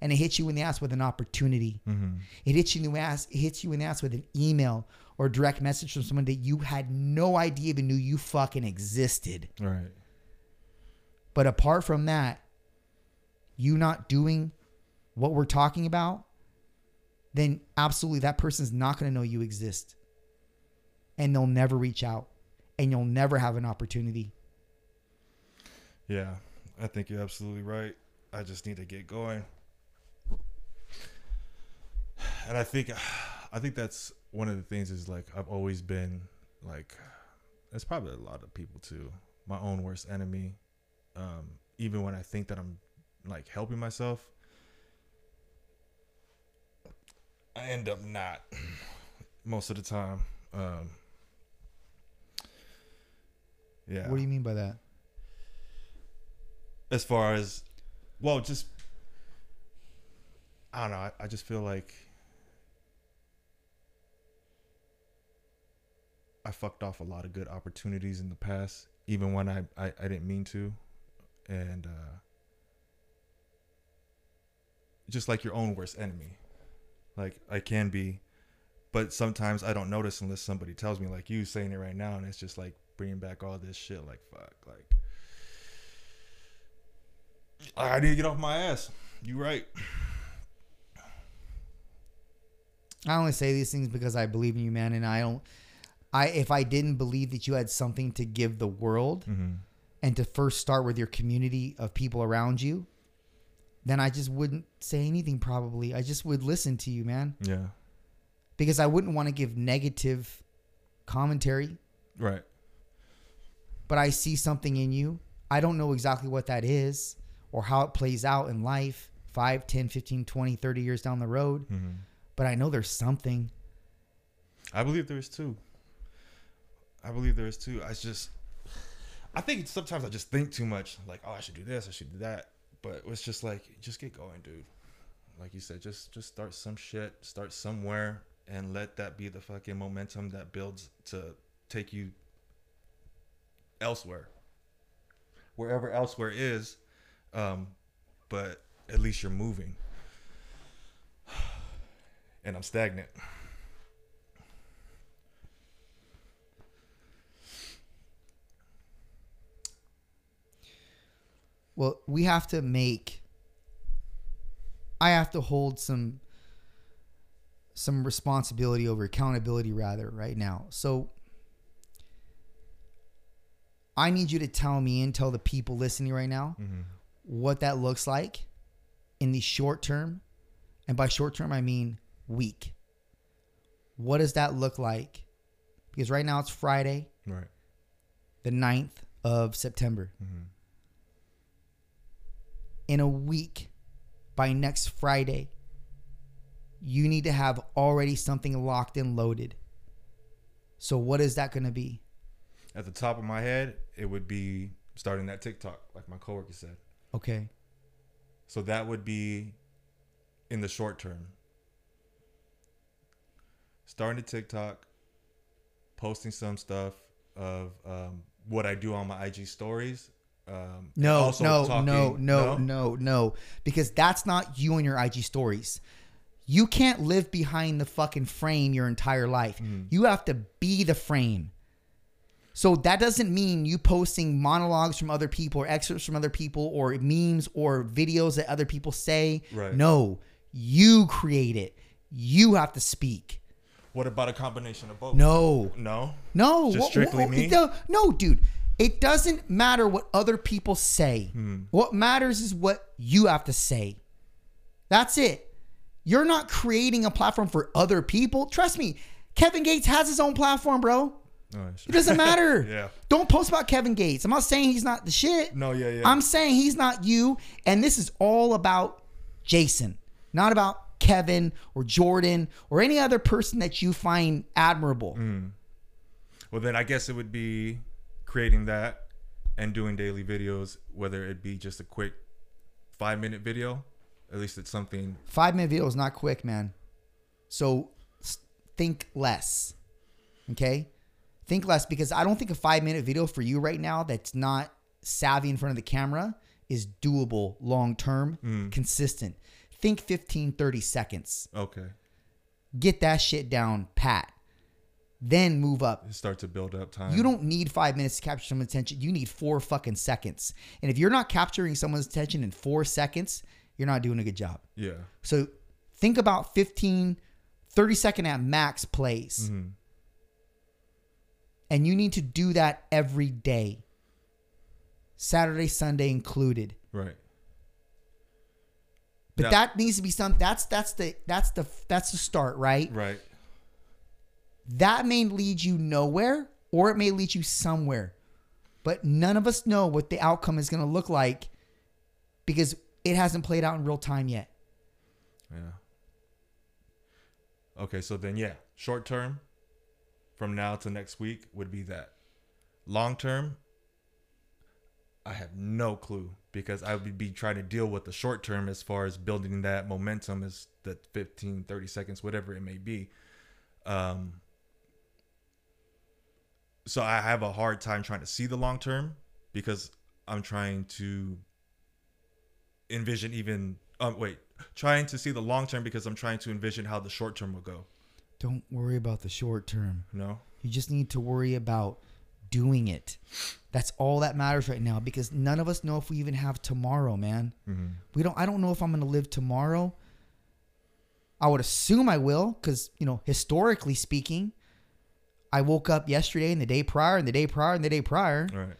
And it hits you in the ass with an opportunity. Mm-hmm. It hits you in the ass. It hits you in the ass with an email or direct message from someone that you had no idea even knew you fucking existed. Right. But apart from that, you not doing what we're talking about, then absolutely that person's not going to know you exist. And they'll never reach out and you'll never have an opportunity. Yeah, I think you're absolutely right. I just need to get going. And I think I think that's one of the things is like I've always been like it's probably a lot of people too. My own worst enemy. Um, even when I think that I'm like helping myself, I end up not most of the time. Um, yeah What do you mean by that? as far as well just i don't know i, I just feel like i fucked off a lot of good opportunities in the past even when i i, I didn't mean to and uh just like your own worst enemy like i can be but sometimes i don't notice unless somebody tells me like you saying it right now and it's just like bringing back all this shit like fuck like I need to get off my ass. You right. I only say these things because I believe in you, man. And I don't, I, if I didn't believe that you had something to give the world mm-hmm. and to first start with your community of people around you, then I just wouldn't say anything probably. I just would listen to you, man. Yeah. because I wouldn't want to give negative commentary, Right. but I see something in you. I don't know exactly what that is or how it plays out in life 5, 10, 15, 20, 30 years down the road, mm-hmm. but I know there's something. I believe there is too. I believe there is too. I just, I think sometimes I just think too much. Like, oh, I should do this, I should do that. But was just like, just get going, dude. Like you said, just just start some shit, start somewhere, and let that be the fucking momentum that builds to take you elsewhere, wherever elsewhere is. Um, but at least you're moving. And I'm stagnant. Well, we have to make I have to hold some some responsibility over accountability rather right now. So I need you to tell me and tell the people listening right now mm-hmm. what that looks like in the short term. And by short term I mean week. What does that look like? Because right now it's Friday, Right. the 9th of September. Mm-hmm. In a week, by next Friday, you need to have already something locked and loaded. So, what is that going to be? At the top of my head, it would be starting that TikTok, like my coworker said. Okay. So that would be in the short term. Starting a TikTok, posting some stuff of um, what I do on my IG stories. Um, No, also no, talking- no, no, no, no, because that's not you and your IG stories. You can't live behind the fucking frame your entire life. You have to be the frame. So that doesn't mean you posting monologues from other people or excerpts from other people or memes or videos that other people say. Right. No, you create it. You have to speak. What about a combination of both? No. No. No, Just what- strictly what- me? No, no, dude. It doesn't matter what other people say. Hmm. What matters is what you have to say. That's it. You're not creating a platform for other people. Trust me, Kevin Gates has his own platform, bro. Oh. It doesn't matter. Yeah. Don't post about Kevin Gates. I'm not saying he's not the shit. No, yeah, yeah. I'm saying he's not you. And this is all about Jason, not about Kevin or Jordan or any other person that you find admirable. Hmm. Well, then I guess it would be creating that and doing daily videos, whether it be just a quick five minute video. At least it's something. Five minute video is not quick, man. So think less. Okay? Think less because I don't think a five minute video for you right now that's not savvy in front of the camera is doable long term, mm. consistent. Think 15, 30 seconds. Okay. Get that shit down pat. Then move up. Start to build up time. You don't need five minutes to capture someone's attention. You need four fucking seconds. And if you're not capturing someone's attention in four seconds, you're not doing a good job. Yeah. So think about 15, 30 second at max plays. Mm-hmm. And you need to do that every day. Saturday, Sunday included. Right. But Now- that needs to be something. that's that's the that's the that's the start, right? Right. That may lead you nowhere or it may lead you somewhere. But none of us know what the outcome is going to look like because it hasn't played out in real time yet. Yeah. Okay, so then yeah, short term from now to next week would be that. Long term, I have no clue because I would be trying to deal with the short term as far as building that momentum as the 15, 30 seconds, whatever it may be. Um, so I have a hard time trying to see the long term because I'm trying to envision even um wait trying to see the long term because i'm trying to envision how the short term will go Don't worry about the short term. no You just need to worry about doing it. That's all that matters right now because none of us know if we even have tomorrow, man. We don't I don't know if I'm going to live tomorrow. I would assume I will cuz you know, historically speaking, I woke up yesterday and the day prior and the day prior and the day prior. right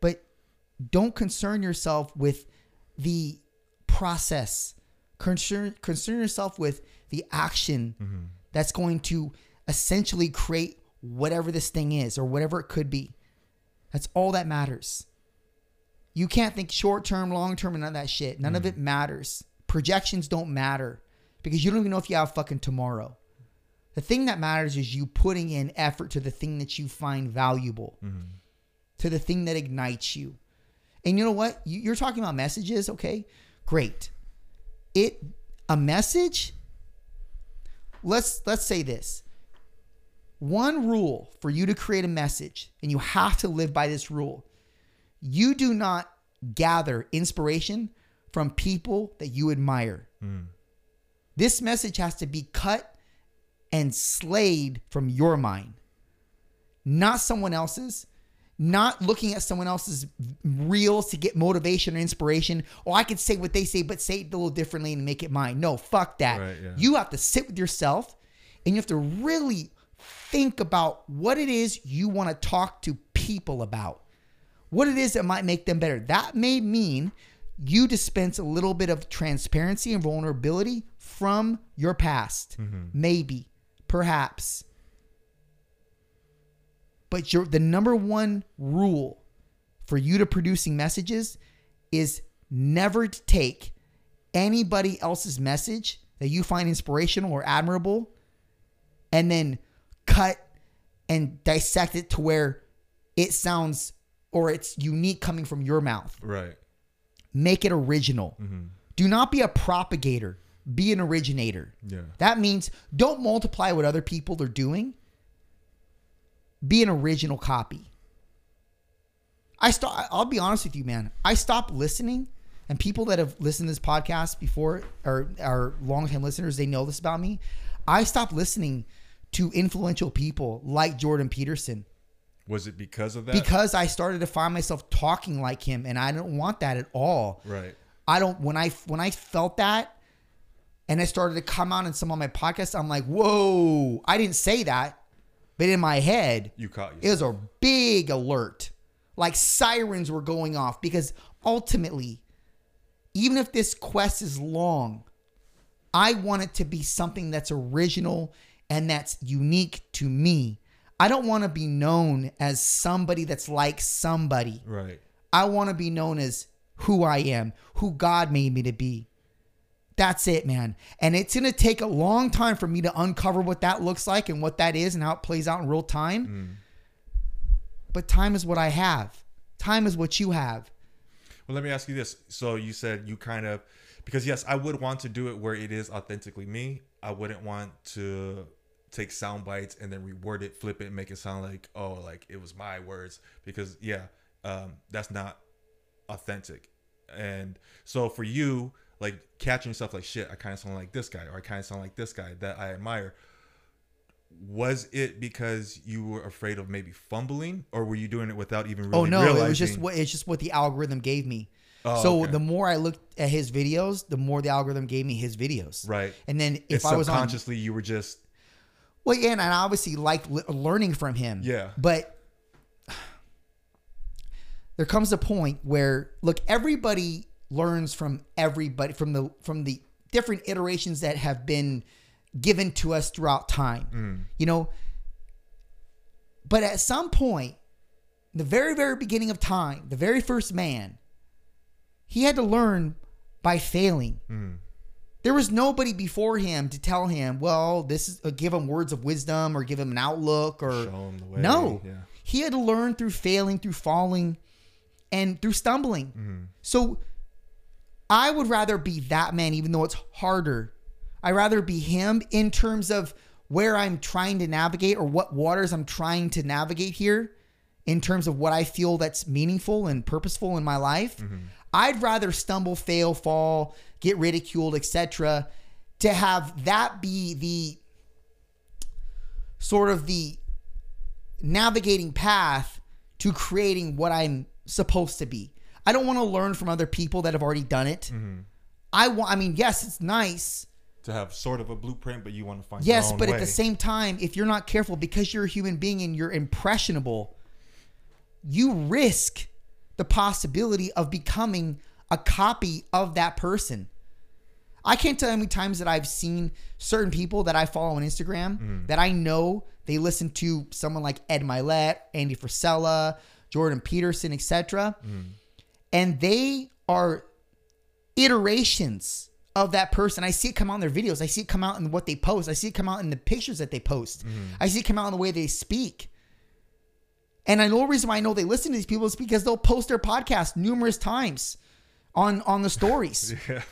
But don't concern yourself with the process. Concern concern yourself with the action mm-hmm. that's going to essentially create whatever this thing is or whatever it could be. That's all that matters. You can't think short term, long term, and none of that shit. None of mm. it matters. Projections don't matter because you don't even know if you have fucking tomorrow. The thing that matters is you putting in effort to the thing that you find valuable, mm-hmm. to the thing that ignites you. And you know what? You- You're talking about messages, okay? Great. It a message. Let's let's say this. One rule for you to create a message, and you have to live by this rule. You do not gather inspiration from people that you admire. Mm. This message has to be cut and slayed from your mind, not someone else's. Not looking at someone else's reels to get motivation or inspiration. Or I could say what they say, but say it a little differently and make it mine. No, fuck that. Right, yeah. You have to sit with yourself and you have to really think about what it is you want to talk to people about. What it is that might make them better. That may mean you dispense a little bit of transparency and vulnerability from your past. Mm-hmm. Maybe, perhaps. But your the number one rule for you to producing messages is never to take anybody else's message that you find inspirational or admirable and then cut and dissect it to where it sounds or it's unique coming from your mouth. Right. Make it original. Mm-hmm. Do not be a propagator, be an originator. Yeah. That means don't multiply what other people are doing. Be an original copy. I stop. I'll be honest with you, man. I stopped listening, and people that have listened to this podcast before or are longtime listeners, they know this about me. I stopped listening to influential people like Jordan Peterson Was it because of that? because I started to find myself talking like him, and I don't want that at all. right. I don't when I when I felt that and it started to come out in some of my podcasts, I'm like, whoa, I didn't say that. But in my head, You caught it was a big alert. Like sirens were going off because ultimately, even if this quest is long, I want it to be something that's original and that's unique to me. I don't want to be known as somebody that's like somebody. Right. I want to be known as who I am, who God made me to be. That's it, man. And it's going to take a long time for me to uncover what that looks like and what that is and how it plays out in real time. But time is what I have. Time is what you have. Well, let me ask you this. So you said you kind of, because yes, I would want to do it where it is authentically me. I wouldn't want to take sound bites and then reword it, flip it, and make it sound like, oh, like it was my words. Because yeah, um, that's not authentic. And so for you, like catching yourself like shit, I kind of sound like this guy, or I kind of sound like this guy that I admire. Was it because you were afraid of maybe fumbling, or were you doing it without even oh, really Oh no, realizing? it was just what it's just what the algorithm gave me. Oh, so okay. the more I looked at his videos, the more the algorithm gave me his videos. Right. And then if If I was on subconsciously you were just Well, yeah, and I obviously liked learning from him. Yeah. But there comes a point where look, everybody learns from everybody from the from the different iterations that have been given to us throughout time. You know, but at some point, the very very beginning of time, the very first man, he had to learn by failing. There was nobody before him to tell him, well, this is uh, give him words of wisdom or give him an outlook or Show him the way, no. yeah. He had to learn through failing, through falling, and through stumbling. Mm-hmm. So I would rather be that man, even though it's harder. I'd rather be him in terms of where I'm trying to navigate or what waters I'm trying to navigate here in terms of what I feel that's meaningful and purposeful in my life. Mm-hmm. I'd rather stumble, fail, fall, get ridiculed, etc., to have that be the sort of the navigating path to creating what I'm supposed to be. I don't want to learn from other people that have already done it. Mm-hmm. I want I mean, yes, it's nice. to have sort of a blueprint, but you want to find Yes, your own but way. at the same time, if you're not careful because you're a human being and you're impressionable, you risk the possibility of becoming a copy of that person. I can't tell you how many times that I've seen certain people that I follow on Instagram Mm. that I know they listen to someone like Ed Mylett, Andy Frisella, Jordan Peterson, etc. Mm. And they are iterations of that person. I see it come out in their videos. I see it come out in what they post. I see it come out in the pictures that they post. Mm-hmm. I see it come out in the way they speak. And I know the reason why I know they listen to these people is because they'll post their podcast numerous times on on the stories. Yeah.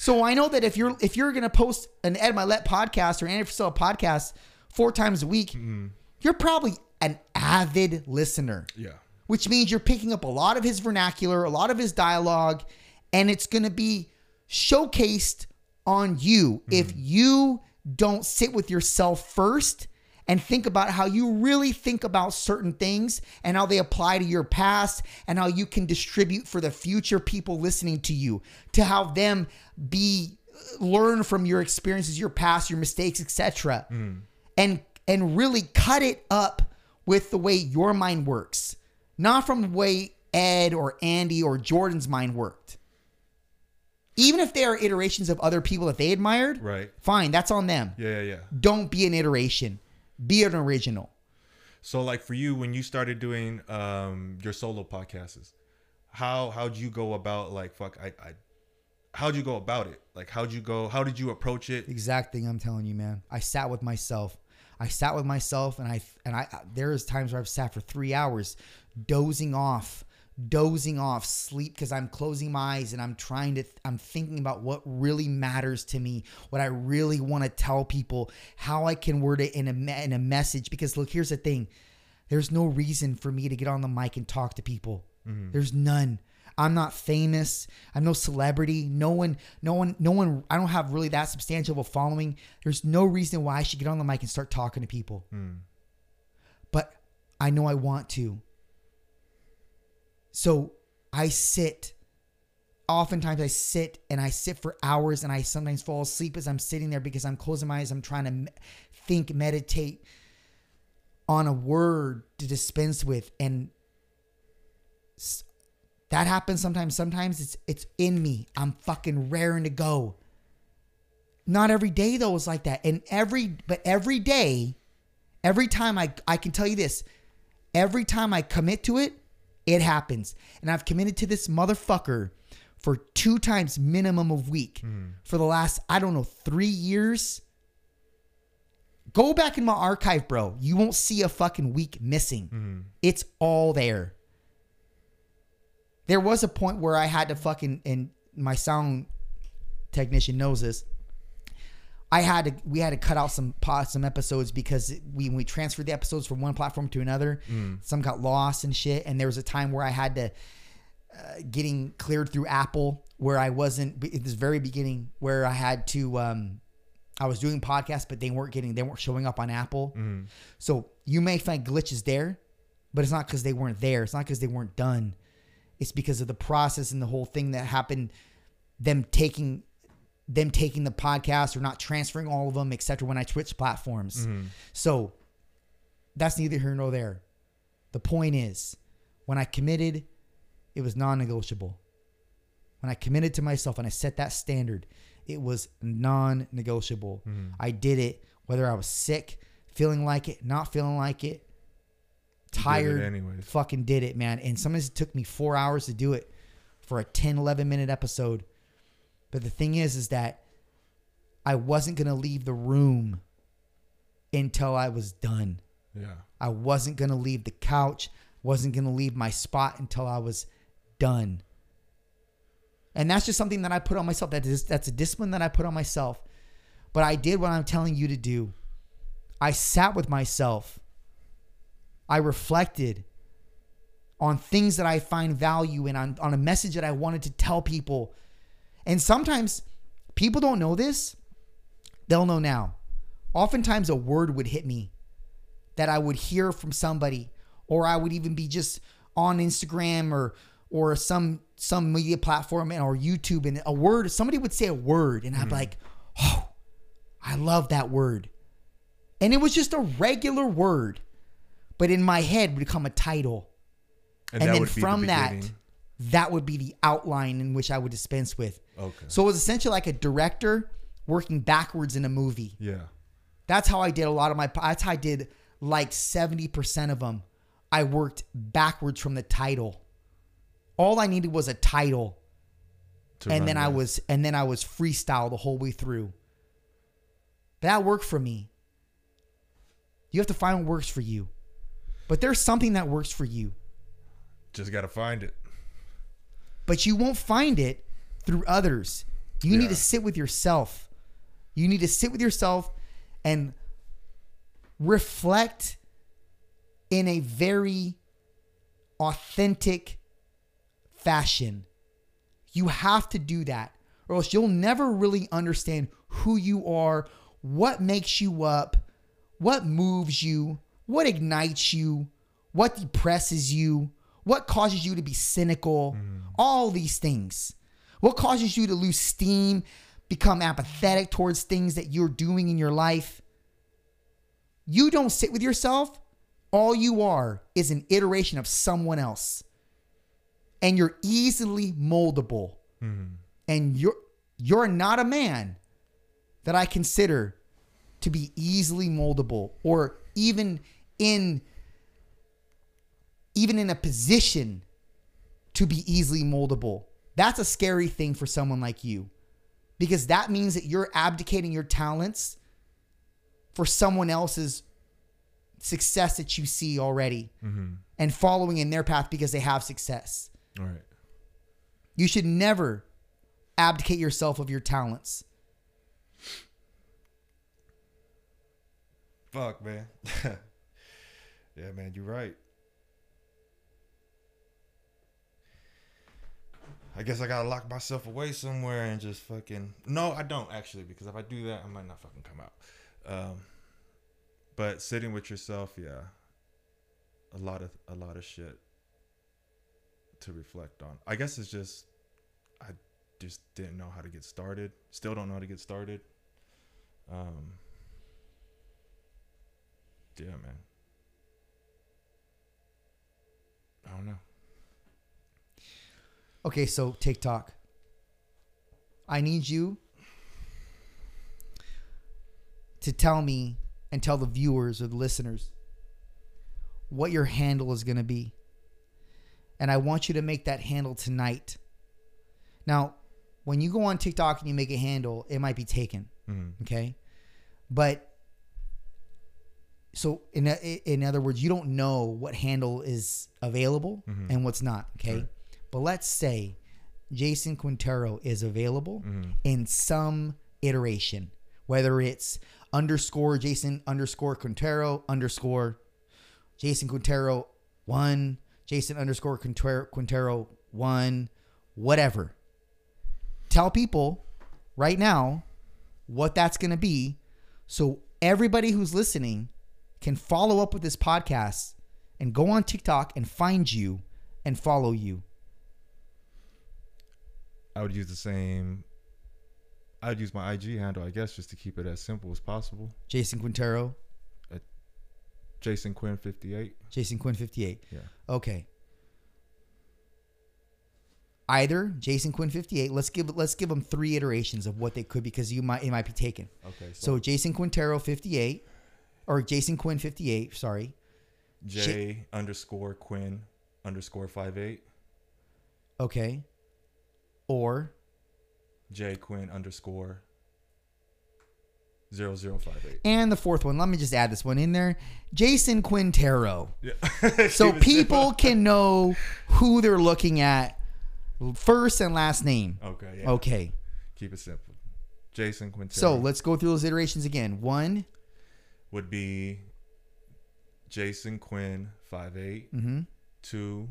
So I know that if you're if you're gonna post an Ed Mylett podcast or Andy Frisella podcast four times a week, mm-hmm. you're probably an avid listener. Yeah. Which means you're picking up a lot of his vernacular, a lot of his dialogue, and it's gonna be showcased on you. Mm-hmm. If you don't sit with yourself first and think about how you really think about certain things and how they apply to your past and how you can distribute for the future people listening to you to have them be uh, learn from your experiences your past your mistakes etc mm. and and really cut it up with the way your mind works not from the way ed or andy or jordan's mind worked even if they are iterations of other people that they admired Right. fine that's on them Yeah. Yeah. Yeah. don't be an iteration be an original So like for you, when you started doing um your solo podcasts, how how'd you go about like fuck I I how'd you go about it? Like how'd you go? How did you approach it? exact thing I'm telling you, man. I sat with myself. I sat with myself, and I and I. There's times where I've sat for three hours, dozing off, dozing off, sleep because I'm closing my eyes and I'm trying to. I'm thinking about what really matters to me, what I really want to tell people, how I can word it in a in a message. Because look, here's the thing: there's no reason for me to get on the mic and talk to people. Mm-hmm. There's none. I'm not famous. I'm no celebrity. No one, no one, no one. I don't have really that substantial of a following. There's no reason why I should get on the mic and start talking to people. Hmm. But I know I want to. So I sit. Oftentimes I sit and I sit for hours and I sometimes fall asleep as I'm sitting there because I'm closing my eyes. I'm trying to me- think, meditate on a word to dispense with. And that happens sometimes. Sometimes it's it's in me. I'm fucking raring to go. Not every day though is like that. And every but every day, every time I I can tell you this, every time I commit to it, it happens. And I've committed to this motherfucker for two times minimum a week mm-hmm. for the last I don't know three years. Go back in my archive, bro. You won't see a fucking week missing. Mm-hmm. It's all there. There was a point where I had to fucking and my sound technician knows this. I had to we had to cut out some some episodes because we when we transferred the episodes from one platform to another, some got lost and shit. And there was a time where I had to uh, getting cleared through Apple where I wasn't at this very beginning where I had to um I was doing podcasts but they weren't getting they weren't showing up on Apple. So you may find glitches there, but it's not because they weren't there. It's not because they weren't done. It's because of the process and the whole thing that happened. Them taking them taking the podcast or not transferring all of them, etc. When I switched platforms, mm-hmm. so that's neither here nor there. The point is, when I committed, it was non-negotiable. When I committed to myself and I set that standard, it was non-negotiable. Mm-hmm. I did it whether I was sick, feeling like it, not feeling like it, tired, anyways. fucking did it, man. And sometimes it took me four hours to do it for a 10, 11 minute episode. But the thing is, is that I wasn't going to leave the room until I was done. Yeah. I wasn't going to leave the couch, wasn't going to leave my spot until I was done. And that's just something that I put on myself. That is that's a discipline that I put on myself. But I did what I'm telling you to do. I sat with myself. I reflected on things that I find value in, on, on a message that I wanted to tell people. And sometimes people don't know this. They'll know now. Oftentimes a word would hit me that I would hear from somebody, or I would even be just on Instagram or or some some media platform and or YouTube, and a word somebody would say a word, and I'm mm. like, oh, I love that word, and it was just a regular word, but in my head would become a title, and, that then be the from that, that would be the outline in which I would dispense with. Okay. So it was essentially like a director working backwards in a movie. Yeah. That's how I did a lot of my. That's how I did like seventy percent of them. I worked backwards from the title. All I needed was a title, and then I was and then I was freestyle the whole way through. That worked for me. You have to find what works for you. But there's something that works for you. just gotta find it. But you won't find it through others. You need to sit with yourself. You need to sit with yourself and reflect in a very authentic fashion. You have to do that, or else you'll never really understand who you are, what makes you up, what moves you, what ignites you, what depresses you, what causes you to be cynical, mm-hmm. all these things. What causes you to lose steam, become apathetic towards things that you're doing in your life? You don't sit with yourself. All you are is an iteration of someone else. And you're easily moldable. Mm-hmm. And you're you're not a man that I consider to be easily moldable or even in even in a position to be easily moldable. That's a scary thing for someone like you. Because that means that you're abdicating your talents for someone else's success that you see already mm-hmm. and following in their path because they have success. All right. You should never abdicate yourself of your talents. Fuck, man. yeah, man, you're right. I guess I gotta lock myself away somewhere and just fucking. No, I don't actually, because if I do that, I might not fucking come out. Um, but sitting with yourself, yeah, a lot of a lot of shit to reflect on. I guess it's just I just didn't know how to get started. Still don't know how to get started. Um, yeah, man. I don't know. Okay, so TikTok. I need you to tell me and tell the viewers or the listeners what your handle is going to be. And I want you to make that handle tonight. Now, when you go on TikTok and you make a handle, it might be taken. Mhm. Okay. But so in in other words, you don't know what handle is available mm-hmm. and what's not. Okay. Right. But let's say Jason Quintero is available mm-hmm. in some iteration, whether it's underscore Jason underscore Quintero underscore Jason Quintero one, Jason underscore Quintero, Quintero one, whatever. Tell people right now what that's going to be so everybody who's listening can follow up with this podcast and go on TikTok and find you and follow you. I would use the same. I'd use my IG handle, I guess, just to keep it as simple as possible. Jason Quintero, Jason Quinn fifty eight. Jason Quinn 58. Yeah. Okay. Either Jason Quinn 58. Let's give let's give them three iterations of what they could because you might it might be taken. Okay. So Jason Quintero 58 or Jason Quinn 58, sorry. J underscore Quinn underscore five eight. Okay. Or J Quinn underscore zero zero five eight. and the fourth one, let me just add this one in there. Jason Quintero. Yeah. So people can know who they're looking at first and last name. Okay. Yeah. Okay. Keep it simple. Jason Quintero. So let's go through those iterations again. One, would be Jason Quinn five eight. mm-hmm. Two,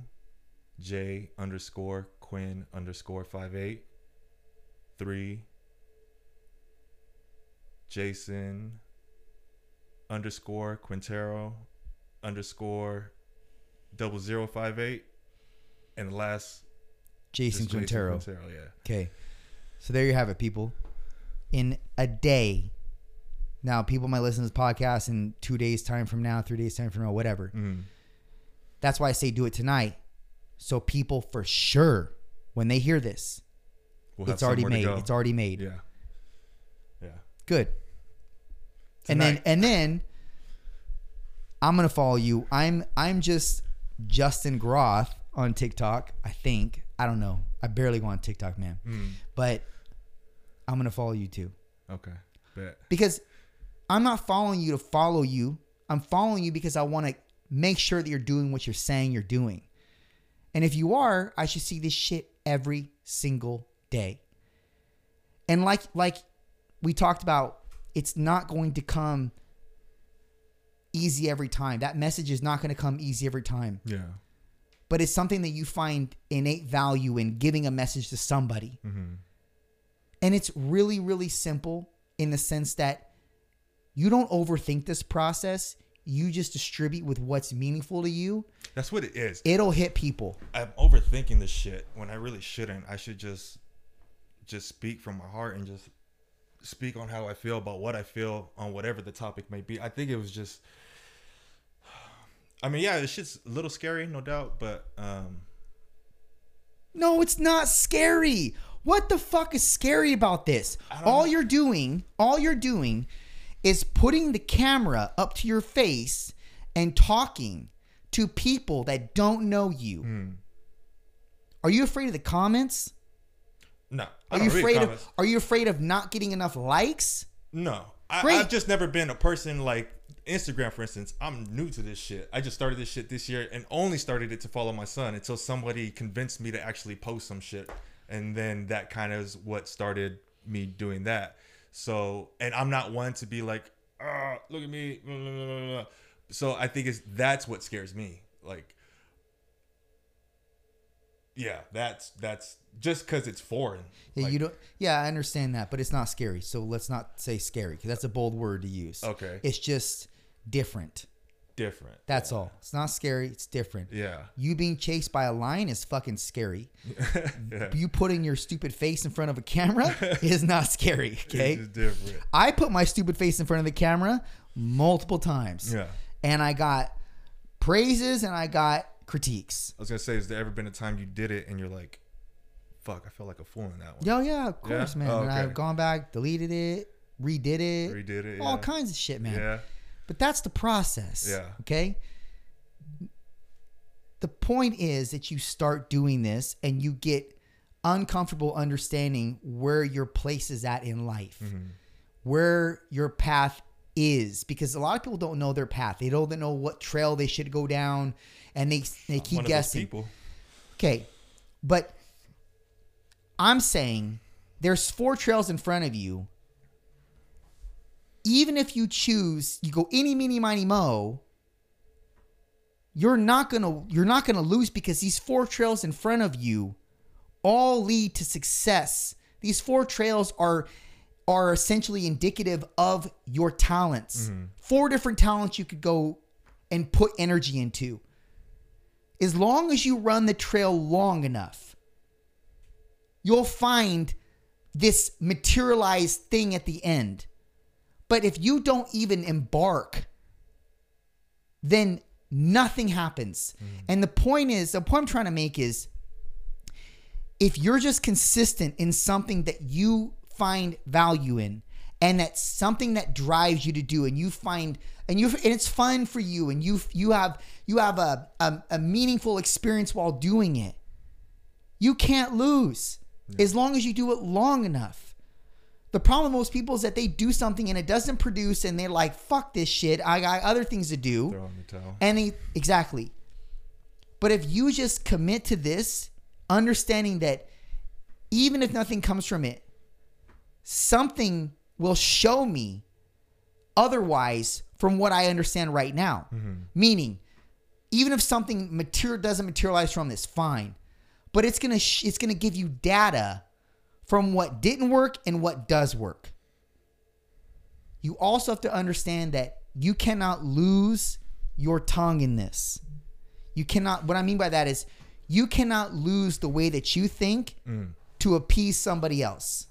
J underscore Quinn underscore five eight. Three, Jason underscore Quintero underscore double zero five eight. And the last Jason Quintero. Quintero, yeah. Okay. So there you have it, people. In a day. Now, people might listen to this podcast in two days' time from now, three days' time from now, whatever. Mm. That's why I say do it tonight. So people for sure, when they hear this, We'll it's already made. It's already made. Yeah. Yeah. Good. And then and then I'm gonna follow you. I'm I'm just Justin Groth on TikTok. I think I don't know. I barely go on TikTok, man. Mm. But I'm gonna follow you too Okay. Bet. because I'm not following you to follow you. I'm following you because I want to make sure that you're doing what you're saying you're doing. And if you are, I should see this shit every single day. And like like we talked about, it's not going to come easy every time. That message is not going to come easy every time. Yeah. But it's something that you find innate value in giving a message to somebody. Mm-hmm. And it's really, really simple in the sense that you don't overthink this process. You just distribute with what's meaningful to you. That's what it is. It'll hit people. I'm overthinking this shit when I really shouldn't. I should just just speak from my heart and just speak on how I feel about what I feel on whatever the topic may be. I think it was just I mean, yeah, this shit's a little scary, no doubt, but um No, it's not scary. What the fuck is scary about this? All know. you're doing, all you're doing is putting the camera up to your face and talking to people that don't know you. Hmm. Are you afraid of the comments? no. I Are you afraid comments. of are you afraid of not getting enough likes? No, I. I've just never been a person like Instagram, for instance. I'm new to this shit. I just started this shit this year and only started it to follow my son until somebody convinced me to actually post some shit, and then that kind of is what started me doing that. So, and I'm not one to be like, ah, look at me. blah, blah, blah, blah, blah." So I think it's that's what scares me. Like, yeah, that's that's just because it's foreign. Yeah, Like, you don't. Yeah, I understand that, but it's not scary. So let's not say scary because that's a bold word to use. Okay. It's just different. Different. That's all. It's not scary. It's different. Yeah. You being chased by a lion is fucking scary. yeah. You putting your stupid face in front of a camera is not scary. Okay. It's different. I put my stupid face in front of the camera multiple times. Yeah. And I got praises and I got critiques. I was gonna say, has there ever been a time you did it and you're like, "Fuck, I felt like a fool in that one." Yo, yeah, of Yeah? course, man. Oh, And okay. I've gone back, deleted it, redid it, Redid it, all yeah. kinds of shit, man. Yeah. But that's the process. Yeah. Okay. The point is that you start doing this and you get uncomfortable understanding where your place is at in life, Mm-hmm. where your path is, because a lot of people don't know their path. They don't know what trail they should go down, and they they keep guessing. people. Okay, but I'm saying there's four trails in front of you. Even if you choose, you go any, meeny, miny, mo. You're not gonna you're not gonna lose because these four trails in front of you all lead to success. These four trails are are essentially indicative of your talents. Mm-hmm. Four different talents you could go and put energy into as long as you run the trail long enough, you'll find this materialized thing at the end. But if you don't even embark, then nothing happens. Mm-hmm. And the point is, the point I'm trying to make is if you're just consistent in something that you find value in and that's something that drives you to do and you find and you and it's fun for you and you you have you have a, a, a meaningful experience while doing it you can't lose. As long as you do it long enough the problem with most people is that they do something and it doesn't produce and they're like fuck this shit i got other things to do Throw in the towel. and they, exactly. But if you just commit to this, understanding that even if nothing comes from it, something will show me otherwise from what I understand right now. Mm-hmm. Meaning, even if something material doesn't materialize from this, fine. But it's gonna sh- it's gonna give you data from what didn't work and what does work. You also have to understand that you cannot lose your tongue in this. You cannot, what I mean by that is you cannot lose the way that you think mm. to appease somebody else.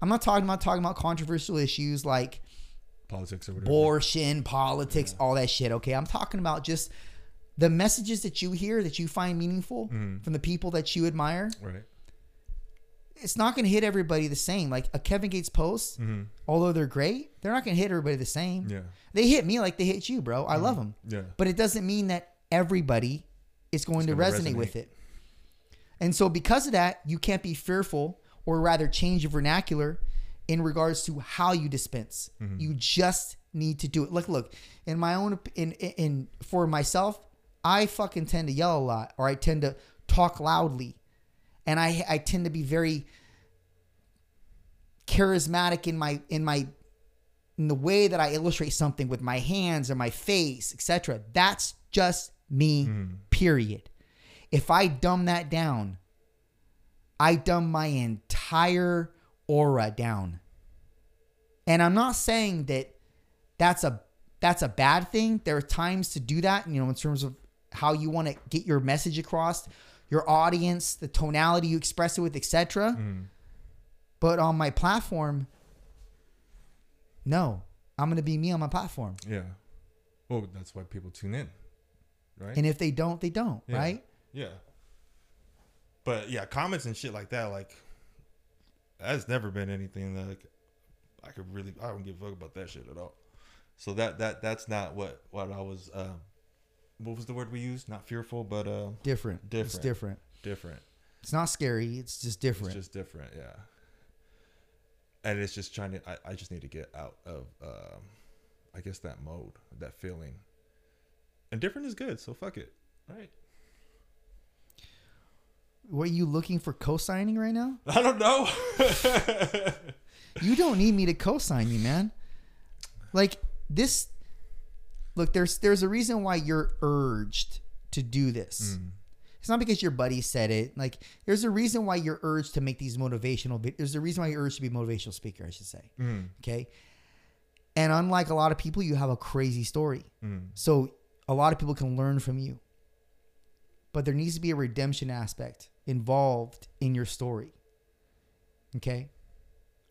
I'm not talking about talking about controversial issues like Politics or whatever. abortion, politics, all that shit. Okay, I'm talking about just the messages that you hear that you find meaningful mm-hmm. from the people that you admire. Right. It's not going to hit everybody the same. Like a Kevin Gates post, mm-hmm. although they're great, they're not going to hit everybody the same. Yeah. They hit me like they hit you, bro. I mm-hmm. love them. Yeah. But it doesn't mean that everybody is going to gonna resonate, resonate. with it. And so because of that, you can't be fearful or rather change your vernacular in regards to how you dispense. Mm-hmm. You just need to do it. Look, look, in my own in, in in for myself, I fucking tend to yell a lot or I tend to talk loudly. And I I tend to be very charismatic in my in my in the way that I illustrate something with my hands or my face, etc. That's just me. Mm-hmm. Period. If I dumb that down, I dumb my entire aura down. And I'm not saying that that's a that's a bad thing. There are times to do that, you know, in terms of how you want to get your message across, your audience, the tonality you express it with, etc. But on my platform, no, I'm gonna be me on my platform. Yeah. Well, that's why people tune in, right? And if they don't, they don't, Yeah. right? Yeah. But yeah, comments and shit like that, like that's never been anything that like, I could really I don't give a fuck about that shit at all. So that that that's not what what I was um what was the word we used? Not fearful, but uh Different. It's Different. different. different. It's not scary. It's just different. It's just different, yeah. And it's just trying to I, I just need to get out of um I guess that mode, that feeling. And different is good, so fuck it. Right. what are you looking for co-signing right now? I don't know. You don't need me to co-sign you, man. Like this look, there's there's a reason why you're urged to do this. Mm. It's not because your buddy said it. Like there's a reason why you're urged to make these motivational there's a reason why you're urged to be a motivational speaker, I should say. Mm. Okay? And unlike a lot of people, you have a crazy story. Mm. So a lot of people can learn from you. But there needs to be a redemption aspect involved in your story. Okay?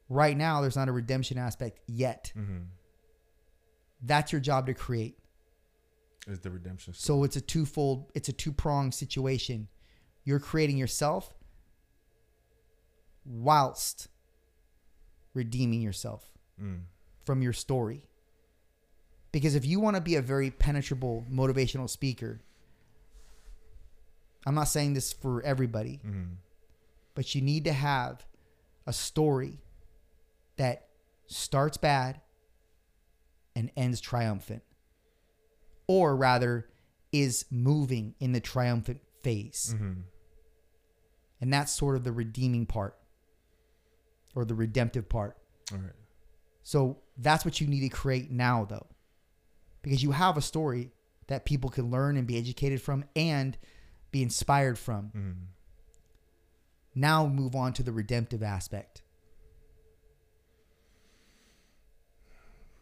Right now, there's not a redemption aspect yet. Mm-hmm. That's your job to create. is the redemption story. So it's a twofold, it's a two pronged situation. You're creating yourself whilst redeeming yourself Mm. from your story. Because if you want to be a very penetrable motivational speaker, I'm not saying this for everybody, Mhm. but you need to have a story that starts bad and ends triumphant. Or rather, is moving in the triumphant phase. Mhm. And that's sort of the redeeming part or the redemptive part. All right. So that's what you need to create now, though, because you have a story that people can learn and be educated from and be inspired from. Mhm. Now move on to the redemptive aspect.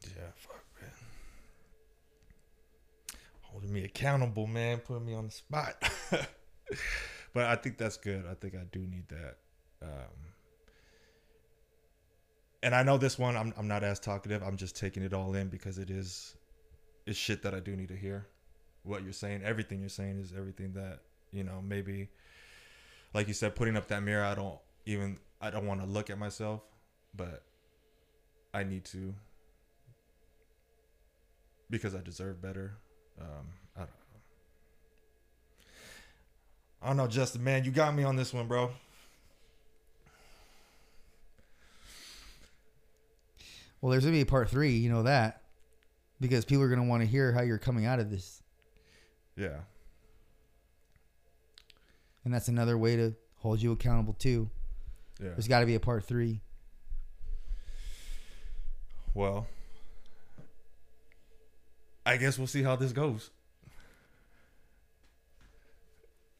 Yeah, fuck, man. Holding me accountable, man. Putting me on the spot. but I think that's good. I think I do need that. Um, and I know this one, I'm, I'm not as talkative. I'm just taking it all in because it is, it's shit that I do need to hear. What you're saying, everything you're saying is everything that, you know, maybe, like you said, putting up that mirror, I don't even, I don't want to look at myself, but I need to because I deserve better. Um, I don't know. I don't know, Justin, man. You got me on this one, bro. Well, there's going to be a part three, you know that, because people are going to want to hear how you're coming out of this. Yeah. And that's another way to hold you accountable, too. Yeah. There's got to be a part three. Well, I guess we'll see how this goes.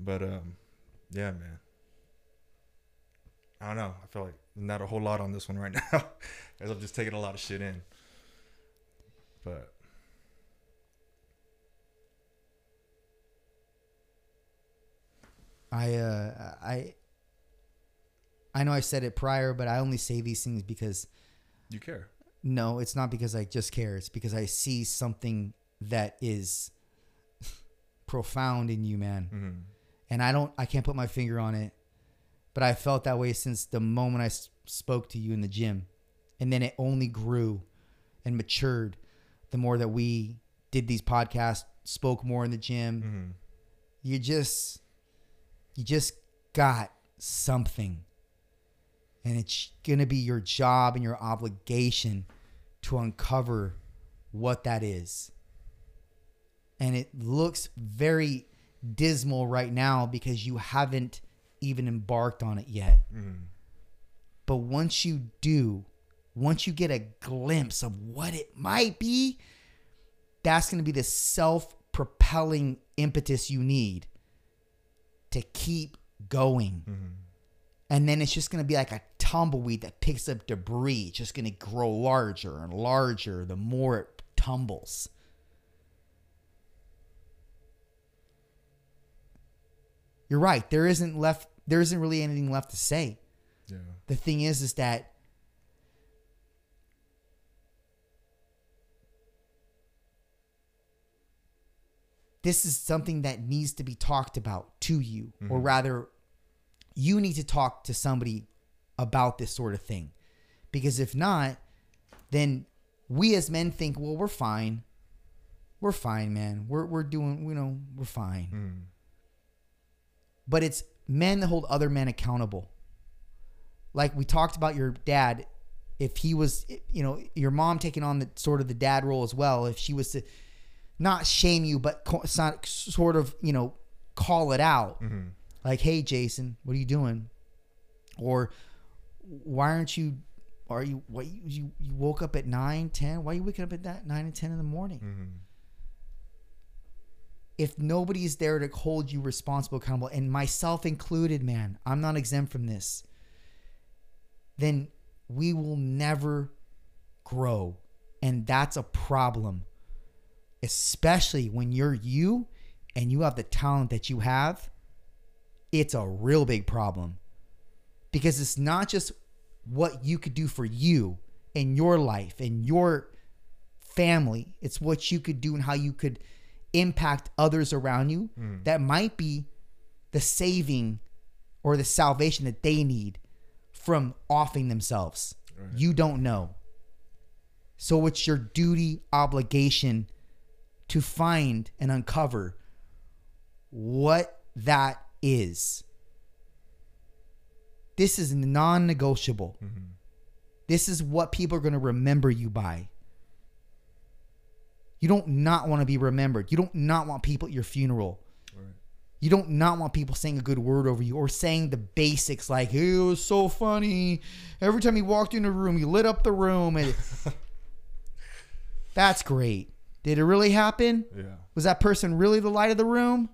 but um, yeah, man. I don't know. I feel like not a whole lot on this one right now, as I'm just taking a lot of shit in. But I, uh, I, I know I said it prior, but I only say these things because you care. No, it's not because I just care. It's because I see something that is profound in you, man. Mm-hmm. And I don't, I can't put my finger on it, but I felt that way since the moment I s- spoke to you in the gym. And then it only grew and matured the more that we did these podcasts, spoke more in the gym. Mm-hmm. you just you just got something and it's going to be your job and your obligation to uncover what that is. And it looks very dismal right now because you haven't even embarked on it yet. Mm-hmm. But once you do once you get a glimpse of what it might be that's going to be the self propelling impetus you need to keep going. Mm-hmm. And then it's just going to be like a tumbleweed that picks up debris. It's just going to grow larger and larger the more it tumbles. You're right. There isn't left there isn't really anything left to say. Yeah. The thing is is that this is something that needs to be talked about to you or mm-hmm. rather you need to talk to somebody about this sort of thing. Because if not then we as men think well we're fine. We're fine man. We're, we're doing you know we're fine. Hmm. But it's men that hold other men accountable. Like we talked about your dad if he was you know your mom taking on the sort of the dad role as well if she was to not shame you but co- sort of you know call it out. Mm-hmm. Like hey jason what are you doing? Or why aren't you are you what you, you woke up at 9 10 why are you waking up at that 9 and 10 in the morning? Mm-hmm. If nobody's there to hold you responsible accountable and myself included man i'm not exempt from this then we will never grow. And that's a problem especially when you're you and you have the talent that you have. It's a real big problem because it's not just what you could do for you in your life and your family. It's what you could do and how you could impact others around you hmm. that might be the saving or the salvation that they need from offing themselves. You don't know. So it's your duty obligation to find and uncover what that is. This is non negotiable. Mm-hmm. This is what people are going to remember you by. You don't not want to be remembered. You don't not want people at your funeral. Right. You don't not want people saying a good word over you or saying the basics like, hey, it was so funny. Every time he walked in the room, he lit up the room. And That's great. Did it really happen? Yeah. Was that person really the light of the room?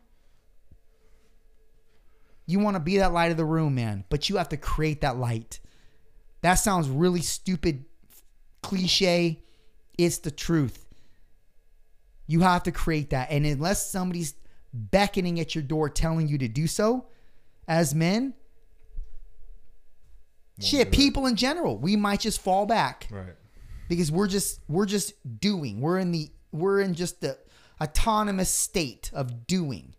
You want to be that light of the room, man, but you have to create that light. That sounds really stupid, cliche. It's the truth. You have to create that. And unless somebody's beckoning at your door telling you to do so, as men, shit, do it. people in general, we might just fall back Right. because we're just we're just doing. We're in the we're in just the autonomous state of doing.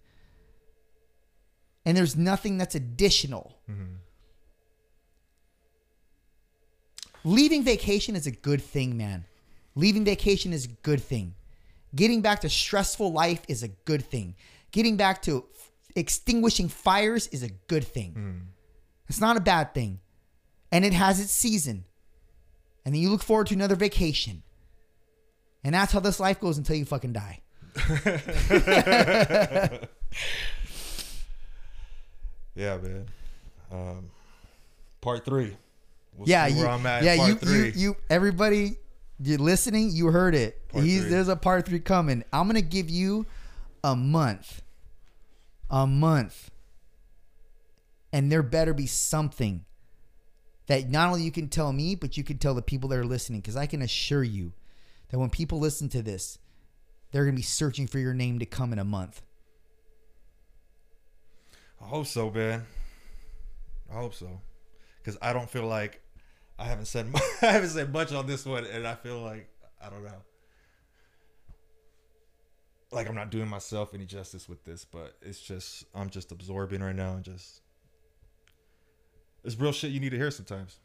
And there's nothing that's additional. Mm-hmm. Leaving vacation is a good thing, man. Leaving vacation is a good thing. Getting back to stressful life is a good thing. Getting back to f- extinguishing fires is a good thing. Mm. It's not a bad thing. And it has its season. And then you look forward to another vacation. And that's how this life goes until you fucking die. Yeah, man. Um, part three. We'll yeah, you, where I'm at. yeah, you, you, you, everybody, you're listening. You heard it. Part He's, three. there's a part three coming. I'm gonna give you a month, a month, and there better be something that not only you can tell me, but you can tell the people that are listening. Because I can assure you that when people listen to this, they're gonna be searching for your name to come in a month. I hope so, man. I hope so, because I don't feel like I haven't said mu- I haven't said much on this one, and I feel like I don't know, like I'm not doing myself any justice with this. But it's just I'm just absorbing right now, and just it's real shit you need to hear sometimes.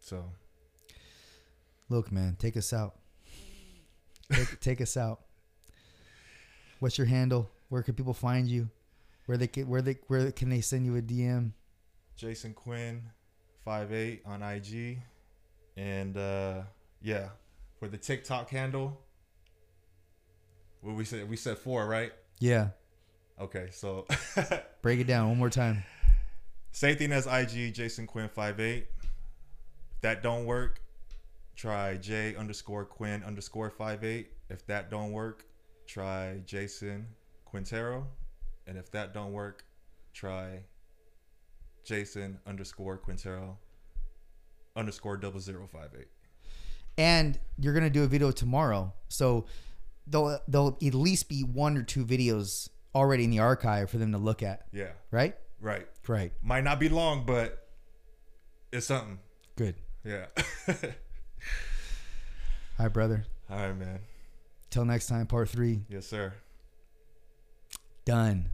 So Look, man, take us out. Take, take us out. What's your handle? Where can people find you? Where they can, where they where can they send you a DM? Jason Quinn, five eight on IG, and uh, yeah, for the TikTok handle. What we said? We said four, right? Yeah, Okay, so break it down one more time. same thing as IG, Jason Quinn five eight. If that don't work, try J underscore Quinn underscore five eight. If that don't work, try Jason Quintero, and if that don't work, try Jason underscore Quintero underscore double zero five eight. And you're gonna do a video tomorrow, so there'll there'll at least be one or two videos already in the archive for them to look at. Yeah, Right? right. Right. Might not be long, but it's something. Good. Yeah. All right, brother. All right, man. Till next time, part three. Yes, sir. Done.